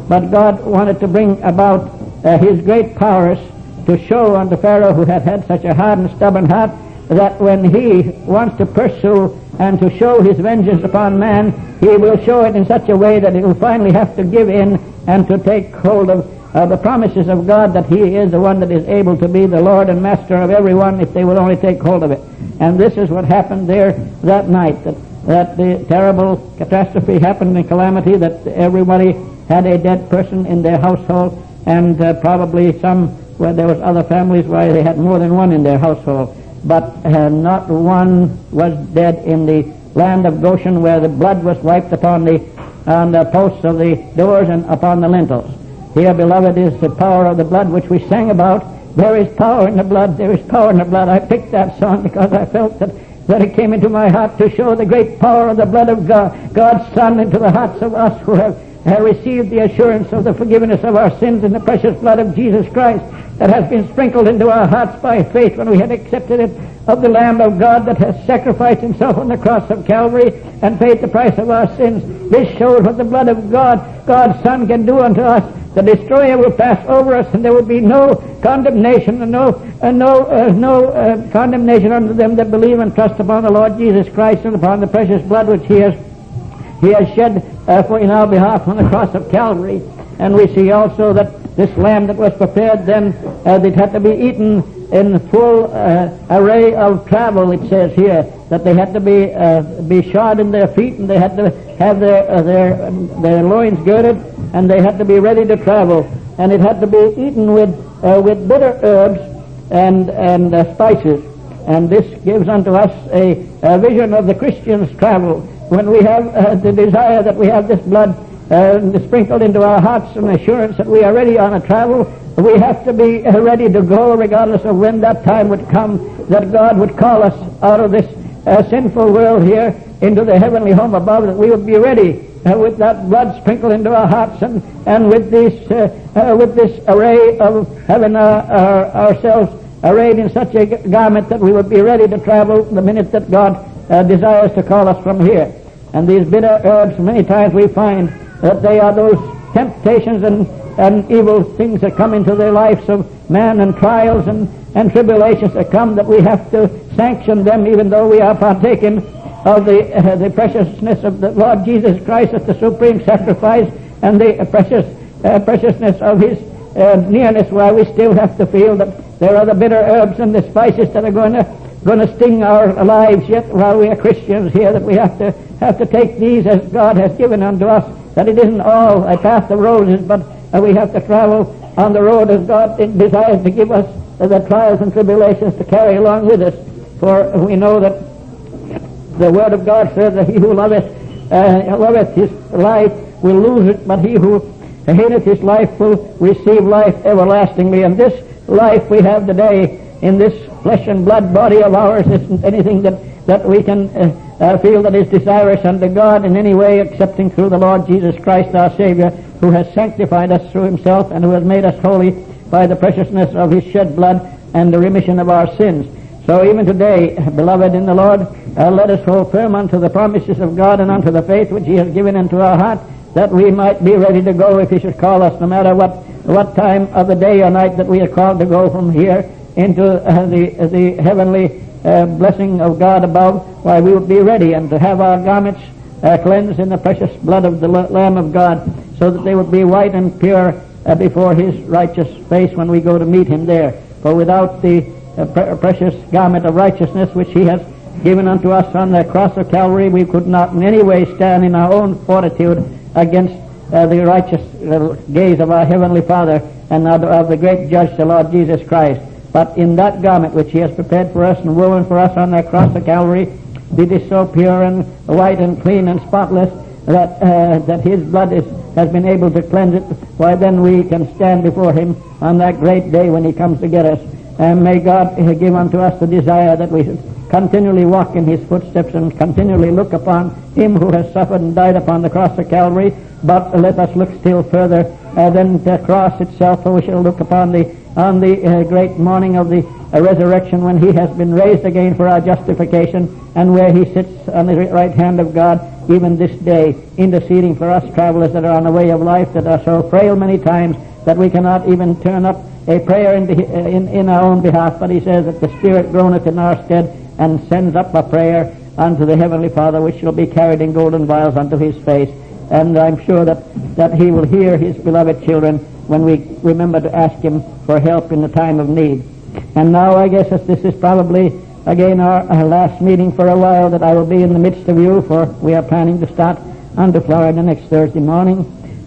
But God wanted to bring about uh, His great powers to show unto Pharaoh, who had had such a hard and stubborn heart, that when he wants to pursue and to show his vengeance upon man, he will show it in such a way that he will finally have to give in and to take hold of uh, the promises of God that He is the one that is able to be the Lord and Master of everyone if they will only take hold of it. And this is what happened there that night, that, that the terrible catastrophe happened in calamity, that everybody had a dead person in their household, and uh, probably some where there was other families where they had more than one in their household. But uh, not one was dead in the land of Goshen where the blood was wiped upon the, on the posts of the doors and upon the lintels. Here, beloved, is the power of the blood which we sang about. There is power in the blood. There is power in the blood. I picked that song because I felt that, that it came into my heart to show the great power of the blood of God, God's Son, into the hearts of us who have, have received the assurance of the forgiveness of our sins in the precious blood of Jesus Christ that has been sprinkled into our hearts by faith when we have accepted it of the Lamb of God that has sacrificed himself on the cross of Calvary and paid the price of our sins. This shows what the blood of God, God's Son, can do unto us the destroyer will pass over us, and there will be no condemnation and no uh, no uh, no uh, condemnation unto them that believe and trust upon the Lord Jesus Christ and upon the precious blood which He has He has shed uh, for in our behalf on the cross of Calvary. And we see also that this lamb that was prepared then uh, had to be eaten in full uh, array of travel. It says here that they had to be uh, be shod in their feet and they had to have their uh, their um, their loins girded and they had to be ready to travel. And it had to be eaten with uh, with bitter herbs and and uh, spices. And this gives unto us a, a, vision of the Christian's travel when we have uh, the desire that we have this blood sprinkled into our hearts and assurance that we are ready on a travel we have to be ready to go regardless of when that time would come that God would call us out of this uh, sinful world here into the heavenly home above, that we would be ready uh, with that blood sprinkled into our hearts and, and with this uh, uh with this array of having uh, ourselves arrayed in such a garment that we would be ready to travel the minute that God uh, desires to call us from here. And these bitter herbs, many times we find that they are those temptations and and evil things that come into the lives of man and trials and, and tribulations that come that we have to sanction them even though we are partaking of the, uh, the preciousness of the Lord Jesus Christ as the supreme sacrifice and the precious uh, preciousness of his uh, nearness while we still have to feel that there are the bitter herbs and the spices that are going to going to sting our lives yet while we are Christians here that we have to have to take these as God has given unto us. That it isn't all a path of roses, but we have to travel on the road as God desires to give us uh, the trials and tribulations to carry along with us. For we know that the Word of God says that he who loveth, uh, loveth his life will lose it, but he who hateth his life will receive life everlastingly. And this life we have today in this flesh and blood body of ours isn't anything that, that we can uh, uh, feel that is desirous unto God in any way excepting through the Lord Jesus Christ our Savior, who has sanctified us through himself and who has made us holy by the preciousness of his shed blood and the remission of our sins. So even today, beloved in the Lord, uh, let us hold firm unto the promises of God and unto the faith which he has given into our heart, that we might be ready to go if he should call us, no matter what, what time of the day or night that we are called to go from here into uh, the, the heavenly uh, blessing of God above, why we would be ready and to have our garments uh, cleansed in the precious blood of the Lamb of God, so that they would be white and pure before His righteous face when we go to meet Him there. For without the pre- precious garment of righteousness which He has given unto us on the cross of Calvary, we could not in any way stand in our own fortitude against uh, the righteous uh, gaze of our Heavenly Father and of the great Judge, the Lord Jesus Christ. But in that garment which He has prepared for us and woven for us on that cross of Calvary, it is so pure and white and clean and spotless that uh, that His blood is, has been able to cleanse it. Why then we can stand before Him on that great day when He comes to get us. And may God give unto us the desire that we should continually walk in His footsteps and continually look upon Him who has suffered and died upon the cross of Calvary. But let us look still further uh, than the cross itself, for we shall look upon the on the uh, great morning of the uh, resurrection when he has been raised again for our justification and where he sits on the right hand of God even this day interceding for us travelers that are on the way of life that are so frail many times that we cannot even turn up a prayer in, uh, in, in our own behalf. But he says that the Spirit groaneth in our stead and sends up a prayer unto the Heavenly Father which shall be carried in golden vials unto his face. And I'm sure that, that he will hear his beloved children when we remember to ask him for help in the time of need. And now I guess that this is probably again our, our, last meeting for a while that I will be in the midst of you for we are planning to start under Florida next Thursday morning.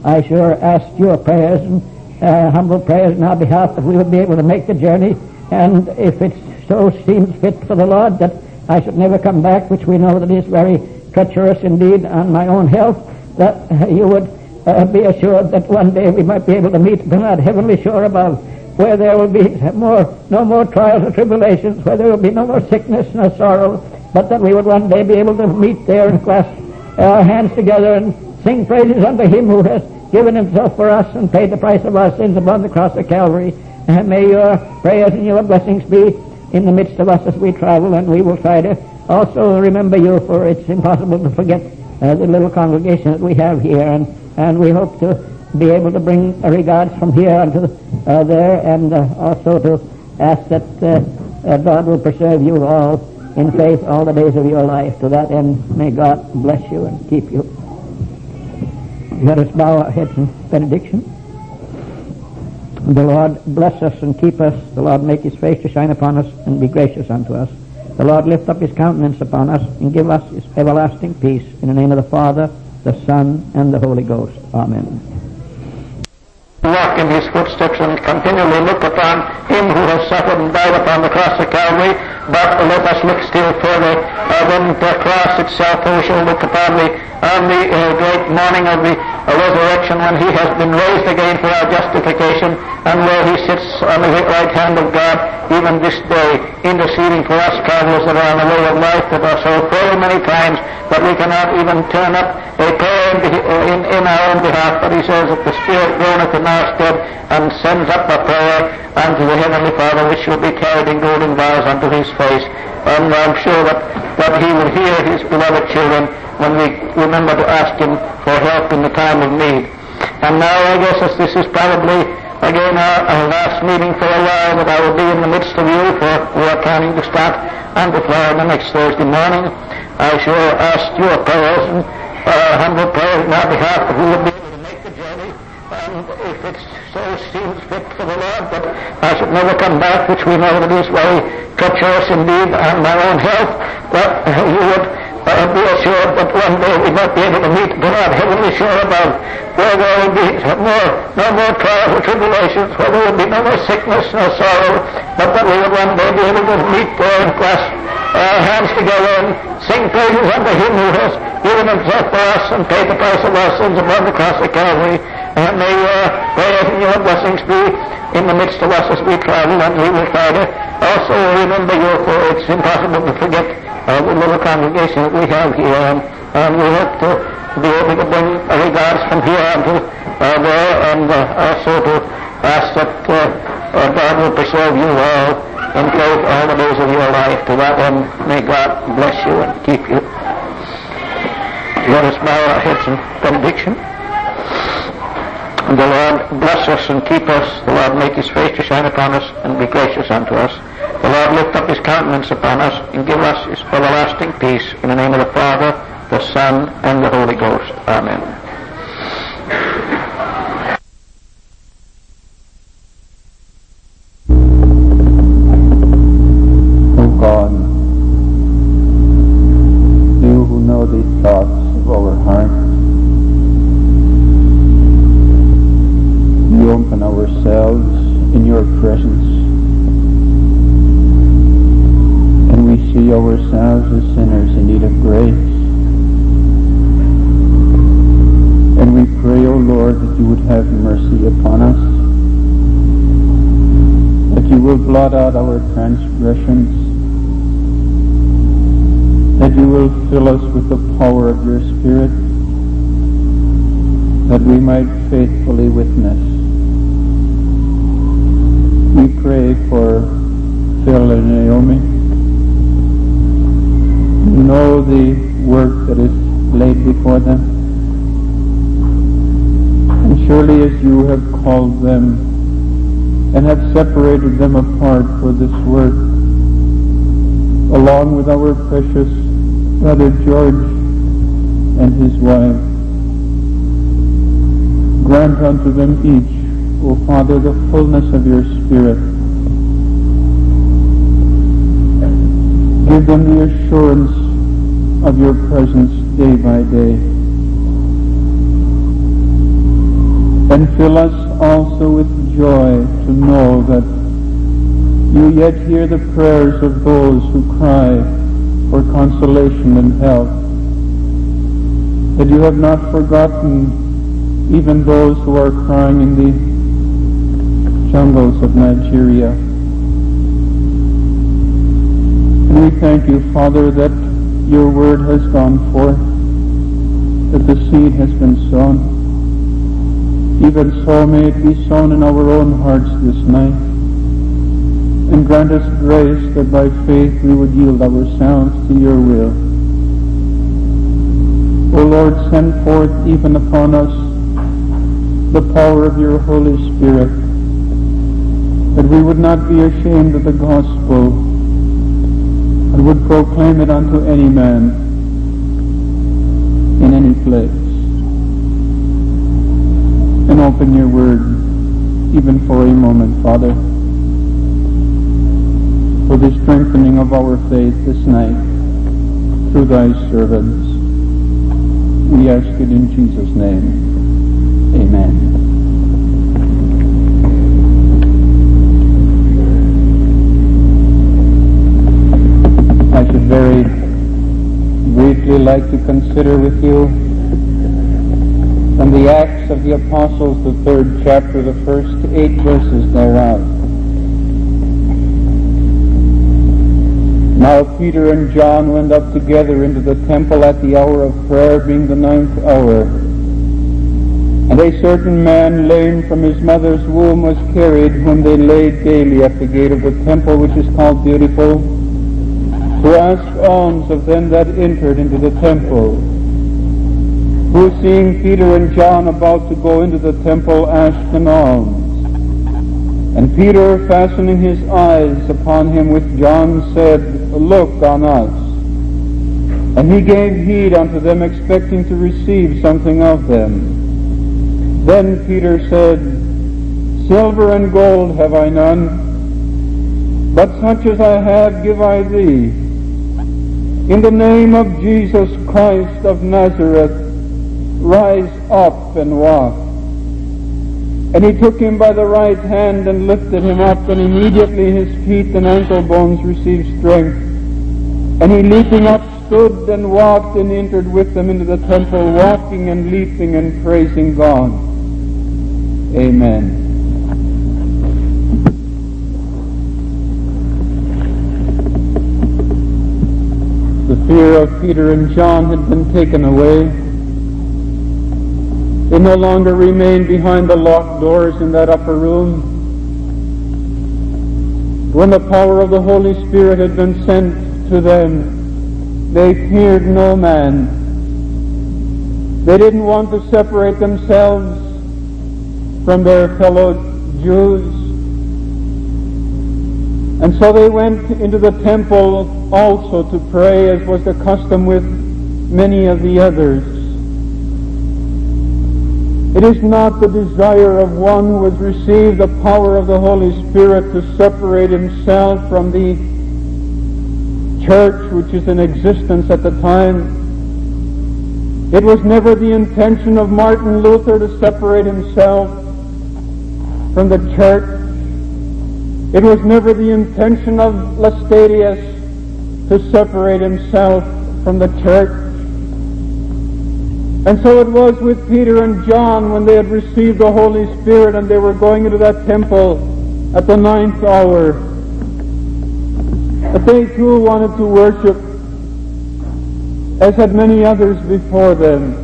I sure ask your prayers and uh, humble prayers in our behalf that we would be able to make the journey and if it so seems fit for the Lord that I should never come back, which we know that is very treacherous indeed on my own health, that you would uh, be assured that one day we might be able to meet that heavenly shore above, where there will be more, no more trials or tribulations, where there will be no more sickness nor sorrow, but that we would one day be able to meet there and clasp our hands together and sing praises unto Him who has given Himself for us and paid the price of our sins upon the cross of Calvary. And may your prayers and your blessings be in the midst of us as we travel, and we will try to also remember you, for it's impossible to forget uh, the little congregation that we have here. And and we hope to be able to bring regards from here unto uh, there, and uh, also to ask that uh, God will preserve you all in faith all the days of your life. To that end, may God bless you and keep you. Let us bow our heads in benediction. The Lord bless us and keep us. The Lord make his face to shine upon us and be gracious unto us. The Lord lift up his countenance upon us and give us his everlasting peace. In the name of the Father, the Son, and the Holy Ghost. Amen. Walk in his footsteps and continually look upon him who has suffered and died upon the cross of Calvary, but let us look still further uh, than the cross itself, we shall look upon the, on the uh, great morning of the uh, resurrection when he has been raised again for our justification, and where he sits on the right hand of God even this day, interceding for us travelers that are on the way of life that are so frail many times that we cannot even turn up a prayer in, in, our own behalf, but he says that the Spirit groaneth in our stead and sends up a prayer unto the Heavenly Father, which shall be carried in golden vials unto his face. And I'm sure that, that he will hear his beloved children when we remember to ask him for help in the time of need. And now I guess as this is probably again our, our, last meeting for a while that I will be in the midst of you for we are planning to start on to Florida next Thursday morning. I sure ask your prayers and uh, humble prayers on our behalf that we will be able to make the journey. And if it so seems fit for the Lord that I should never come back, which we know that is very treacherous indeed on my own health, well, you would uh, be assured that one day we might be able to meet God heavenly shore above, where there will be no more, no more trials or tribulations, where there will be no more sickness, no sorrow, but that we would one day be able to meet there and clasp our hands together and sing praises unto Him who has given Himself for us and paid the price of our sins upon the cross of Calvary. And may uh, prayers and your blessings be in the midst of us as we travel, and we will try to also remember you, for it's impossible to forget the little congregation that we have here, and, we hope to be able to bring regards from here on to uh, there, and uh, also to ask that uh, uh, God will preserve you well and faith all the days of your life. To that end, may God bless you and keep you. Let us bow our heads in benediction. The Lord bless us and keep us. The Lord make his face to shine upon us and be gracious unto us. The Lord lift up his countenance upon us and give us his everlasting peace. In the name of the Father, the Son, and the Holy Ghost. Amen. O God, you who know the thoughts of our heart, you open ourselves in your presence, see ourselves as sinners in need of grace. And we pray, O Lord, that you would have mercy upon us that you will blot out our transgressions, that you will fill us with the power of your Spirit, that we might faithfully witness. We pray for Phil and Naomi. Know the work that is laid before them. And surely as you have called them and have separated them apart for this work, along with our precious brother George and his wife. Grant unto them each, O Father, the fullness of your Spirit. Give them the assurance of your presence day by day. And fill us also with joy to know that you yet hear the prayers of those who cry for consolation and help. That you have not forgotten even those who are crying in the jungles of Nigeria. And we thank you, Father, that your word has gone forth, that the seed has been sown. Even so may it be sown in our own hearts this night. And grant us grace that by faith we would yield ourselves to your will. O Lord, send forth even upon us the power of your Holy Spirit, that we would not be ashamed of the gospel, would proclaim it unto any man in any place and open your word even for a moment, Father, for the strengthening of our faith this night through thy servants. We ask it in Jesus' name. Amen. Very briefly like to consider with you from the Acts of the Apostles, the third chapter, the first eight verses thereof. Now Peter and John went up together into the temple at the hour of prayer, being the ninth hour. And a certain man, lame from his mother's womb, was carried, whom they laid daily at the gate of the temple, which is called Beautiful, to asked alms of them that entered into the temple who seeing Peter and John about to go into the temple asked an alms. And Peter, fastening his eyes upon him with John, said, Look on us. And he gave heed unto them, expecting to receive something of them. Then Peter said, Silver and gold have I none, but such as I have give I thee. In the name of Jesus Christ of Nazareth, rise up and walk. And he took him by the right hand and lifted him up, and immediately his feet and ankle bones received strength. And he leaping up stood and walked and entered with them into the temple, walking and leaping and praising God. Amen. Fear of Peter and John had been taken away. They no longer remained behind the locked doors in that upper room. When the power of the Holy Spirit had been sent to them, they feared no man. They didn't want to separate themselves from their fellow Jews. And so they went into the temple also to pray, as was the custom with many of the others. It is not the desire of one who has received the power of the Holy Spirit to separate himself from the church which is in existence at the time. It was never the intention of Martin Luther to separate himself from the church. It was never the intention of Laestadius to separate himself from the church. And so it was with Peter and John when they had received the Holy Spirit and they were going into that temple at the ninth hour. That they too wanted to worship as had many others before them.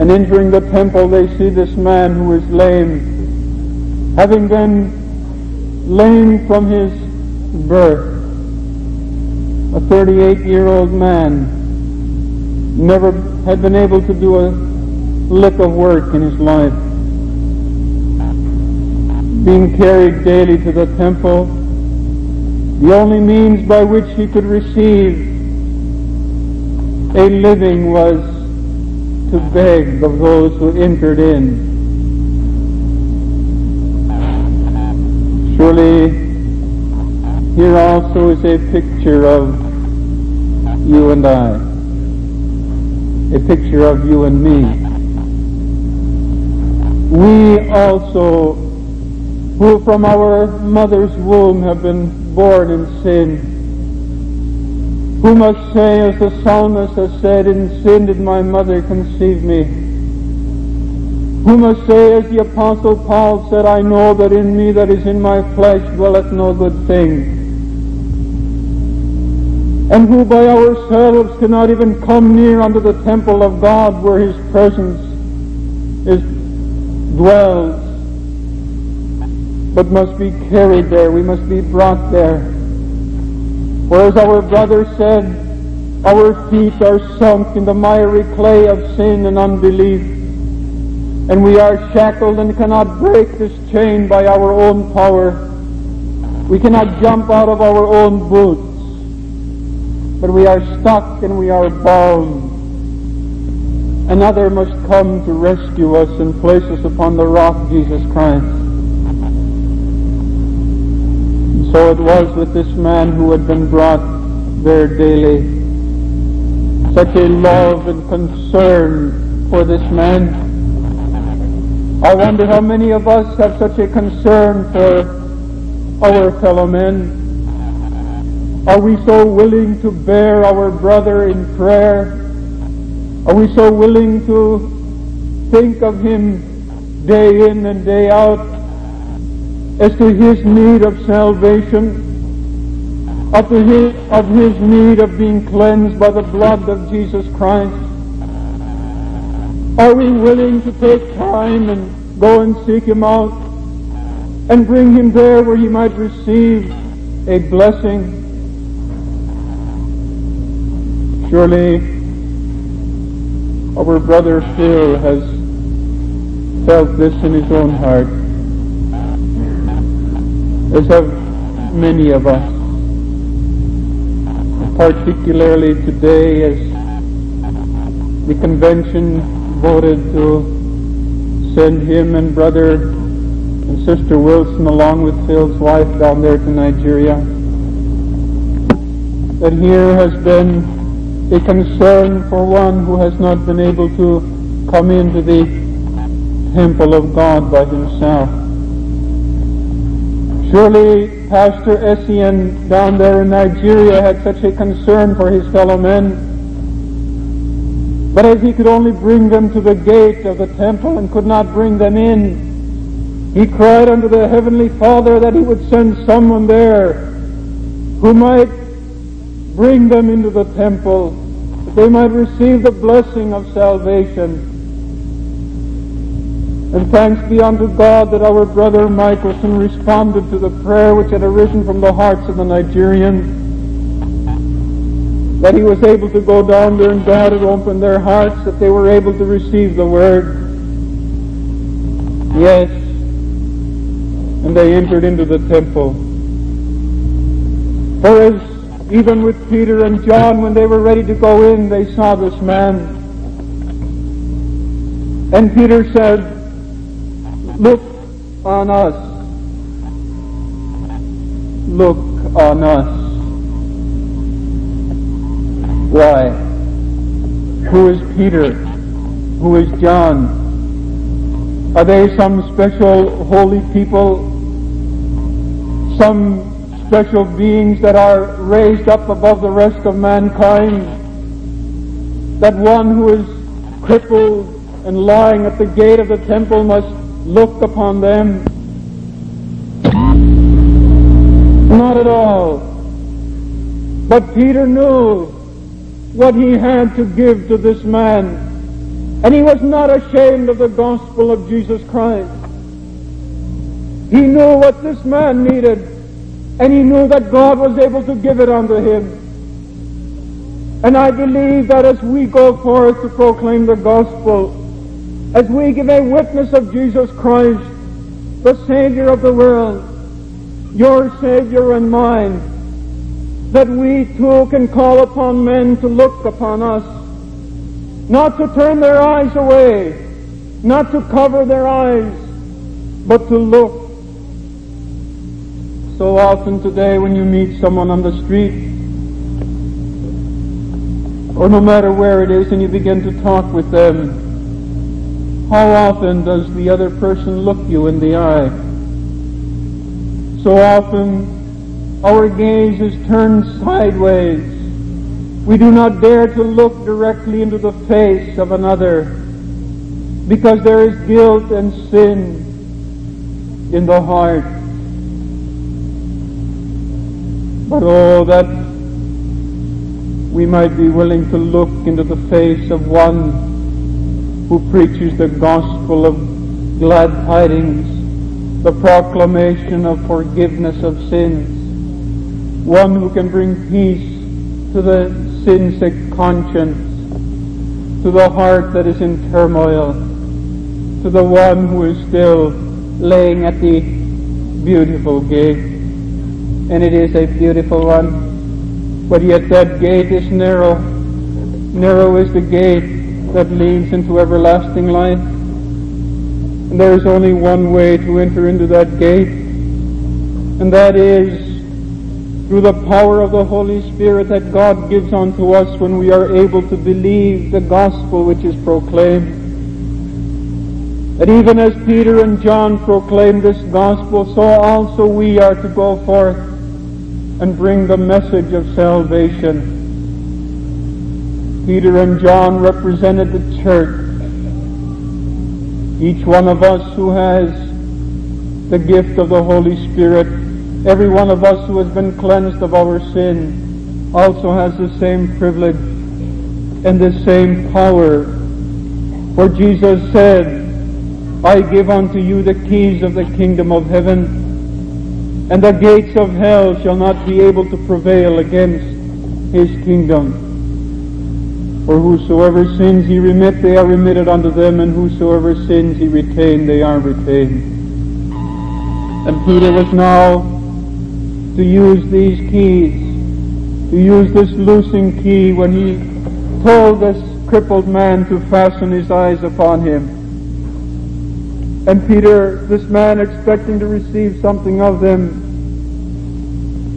And entering the temple they see this man who is lame, having been lame from his birth, a 38 year old man never had been able to do a lick of work in his life. Being carried daily to the temple, the only means by which he could receive a living was to beg of those who entered in. Surely here also is a picture of you and I a picture of you and me. We also, who from our mother's womb have been born in sin, who must say, as the psalmist has said, in sin did my mother conceive me. Who must say, as the apostle Paul said, I know that in me that is in my flesh dwelleth no good thing and who by ourselves cannot even come near unto the temple of God where his presence is dwells, but must be carried there, we must be brought there. Whereas our brother said, our feet are sunk in the miry clay of sin and unbelief, and we are shackled and cannot break this chain by our own power. We cannot jump out of our own boots but we are stuck and we are bound. Another must come to rescue us and place us upon the rock, Jesus Christ. And so it was with this man who had been brought there daily. Such a love and concern for this man. I wonder how many of us have such a concern for our fellow men. Are we so willing to bear our brother in prayer? Are we so willing to think of him day in and day out as to his need of salvation, of his, of his need of being cleansed by the blood of Jesus Christ? Are we willing to take time and go and seek him out and bring him there where he might receive a blessing? Surely our brother Phil has felt this in his own heart, as have many of us, particularly today as the convention voted to send him and brother and sister Wilson along with Phil's wife down there to Nigeria. That here has been a concern for one who has not been able to come into the temple of God by himself. Surely Pastor Essien down there in Nigeria had such a concern for his fellow men. But as he could only bring them to the gate of the temple and could not bring them in, he cried unto the Heavenly Father that he would send someone there who might bring them into the temple, they might receive the blessing of salvation. And thanks be unto God that our brother Michelson responded to the prayer which had arisen from the hearts of the Nigerians. That he was able to go down there and God had opened their hearts, that they were able to receive the word. Yes. And they entered into the temple. For as even with Peter and John, when they were ready to go in, they saw this man. And Peter said, Look on us. Look on us. Why? Who is Peter? Who is John? Are they some special holy people? Some special beings that are raised up above the rest of mankind? That one who is crippled and lying at the gate of the temple must look upon them? Not at all. But Peter knew what he had to give to this man. And he was not ashamed of the gospel of Jesus Christ. He knew what this man needed, and he knew that God was able to give it unto him. And I believe that as we go forth to proclaim the gospel, as we give a witness of Jesus Christ, the Savior of the world, your Savior and mine, that we too can call upon men to look upon us, not to turn their eyes away, not to cover their eyes, but to look. So often today when you meet someone on the street, or no matter where it is, and you begin to talk with them, how often does the other person look you in the eye? So often our gaze is turned sideways. We do not dare to look directly into the face of another because there is guilt and sin in the heart. But oh, that we might be willing to look into the face of one who preaches the gospel of glad tidings, the proclamation of forgiveness of sins, one who can bring peace to the sin-sick conscience, to the heart that is in turmoil, to the one who is still laying at the beautiful gate. And it is a beautiful one, but yet that gate is narrow. Narrow is the gate that leads into everlasting life. And there is only one way to enter into that gate, and that is through the power of the Holy Spirit that God gives unto us when we are able to believe the gospel which is proclaimed. That even as Peter and John proclaimed this gospel, so also we are to go forth and bring the message of salvation. Peter and John represented the church. Each one of us who has the gift of the Holy Spirit, every one of us who has been cleansed of our sin, also has the same privilege and the same power. For Jesus said, I give unto you the keys of the kingdom of heaven, and the gates of hell shall not be able to prevail against his kingdom. For whosoever sins he remit, they are remitted unto them, and whosoever sins he retain, they are retained. And Peter was now to use these keys, to use this loosing key when he told this crippled man to fasten his eyes upon him. And Peter, this man expecting to receive something of them,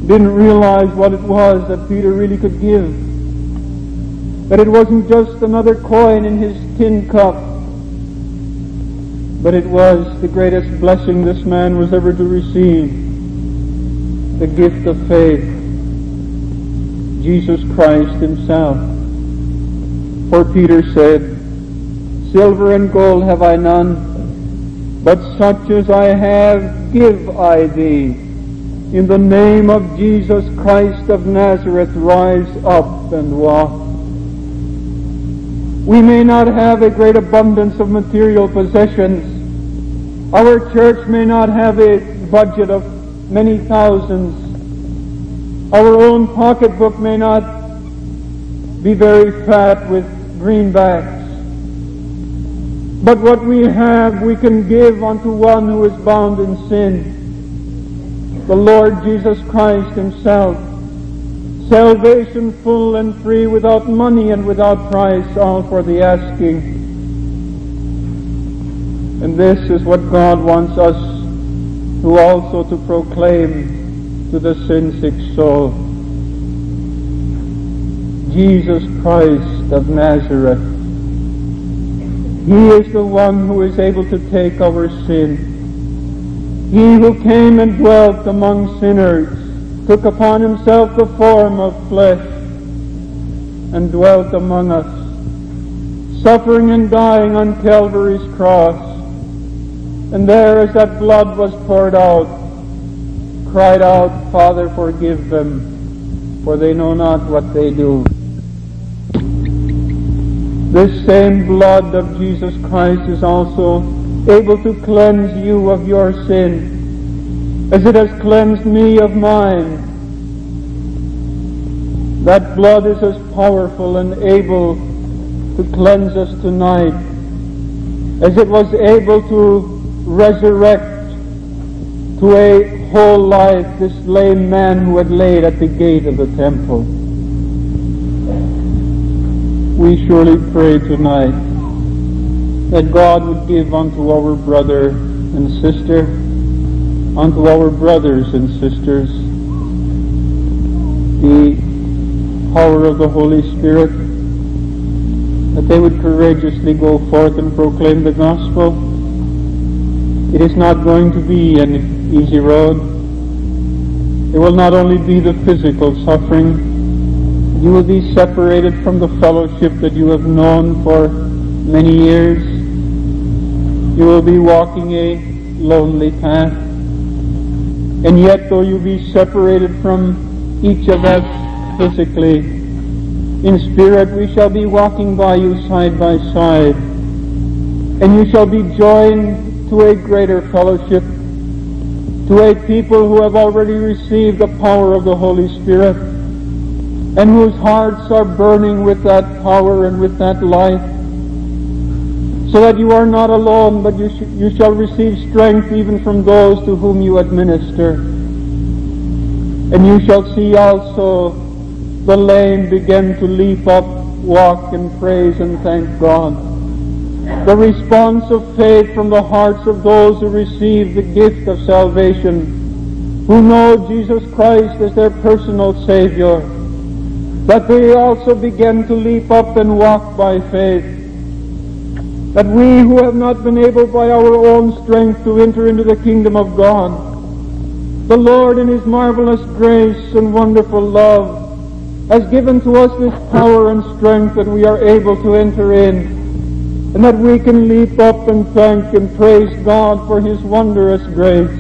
didn't realize what it was that Peter really could give. That it wasn't just another coin in his tin cup, but it was the greatest blessing this man was ever to receive the gift of faith, Jesus Christ Himself. For Peter said, Silver and gold have I none, but such as I have give I thee. In the name of Jesus Christ of Nazareth, rise up and walk. We may not have a great abundance of material possessions. Our church may not have a budget of many thousands. Our own pocketbook may not be very fat with greenbacks. But what we have we can give unto one who is bound in sin the Lord Jesus Christ himself. Salvation full and free, without money and without price, all for the asking. And this is what God wants us to also to proclaim to the sin-sick soul. Jesus Christ of Nazareth. He is the one who is able to take our sin he who came and dwelt among sinners took upon himself the form of flesh and dwelt among us, suffering and dying on Calvary's cross. And there, as that blood was poured out, cried out, Father, forgive them, for they know not what they do. This same blood of Jesus Christ is also able to cleanse you of your sin, as it has cleansed me of mine. That blood is as powerful and able to cleanse us tonight as it was able to resurrect to a whole life this lame man who had laid at the gate of the temple. We surely pray tonight that God would give unto our brother and sister, unto our brothers and sisters, the power of the Holy Spirit, that they would courageously go forth and proclaim the gospel. It is not going to be an easy road. It will not only be the physical suffering, you will be separated from the fellowship that you have known for many years. You will be walking a lonely path. And yet, though you be separated from each of us physically, in spirit we shall be walking by you side by side. And you shall be joined to a greater fellowship, to a people who have already received the power of the Holy Spirit, and whose hearts are burning with that power and with that life so that you are not alone, but you, sh- you shall receive strength even from those to whom you administer. And you shall see also the lame begin to leap up, walk, and praise and thank God. The response of faith from the hearts of those who receive the gift of salvation, who know Jesus Christ as their personal Savior, that they also begin to leap up and walk by faith that we who have not been able by our own strength to enter into the kingdom of God, the Lord in His marvelous grace and wonderful love has given to us this power and strength that we are able to enter in, and that we can leap up and thank and praise God for His wondrous grace.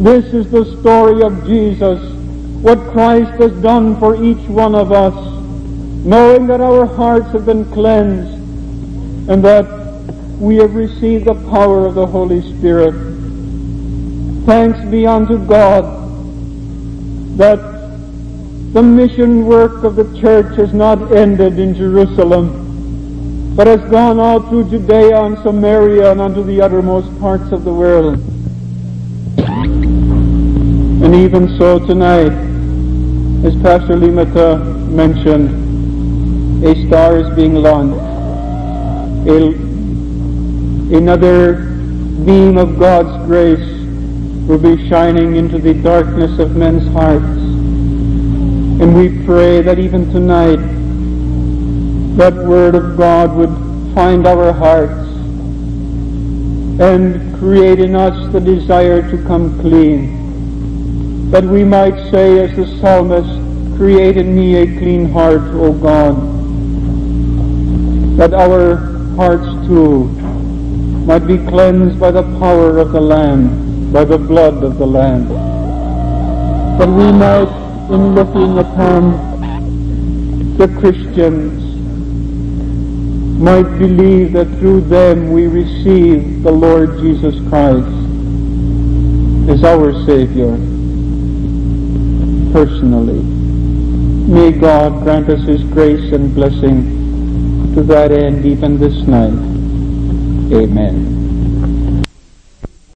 This is the story of Jesus, what Christ has done for each one of us, knowing that our hearts have been cleansed, and that we have received the power of the Holy Spirit. Thanks be unto God that the mission work of the church has not ended in Jerusalem, but has gone out through Judea and Samaria and unto the uttermost parts of the world. And even so tonight, as Pastor Limata mentioned, a star is being launched a, another beam of God's grace will be shining into the darkness of men's hearts. And we pray that even tonight, that Word of God would find our hearts and create in us the desire to come clean. That we might say as the psalmist, create in me a clean heart, O God. That our hearts too might be cleansed by the power of the Lamb, by the blood of the Lamb. That we might, in looking upon the Christians, might believe that through them we receive the Lord Jesus Christ as our Savior personally. May God grant us His grace and blessing to that end even this night. Amen.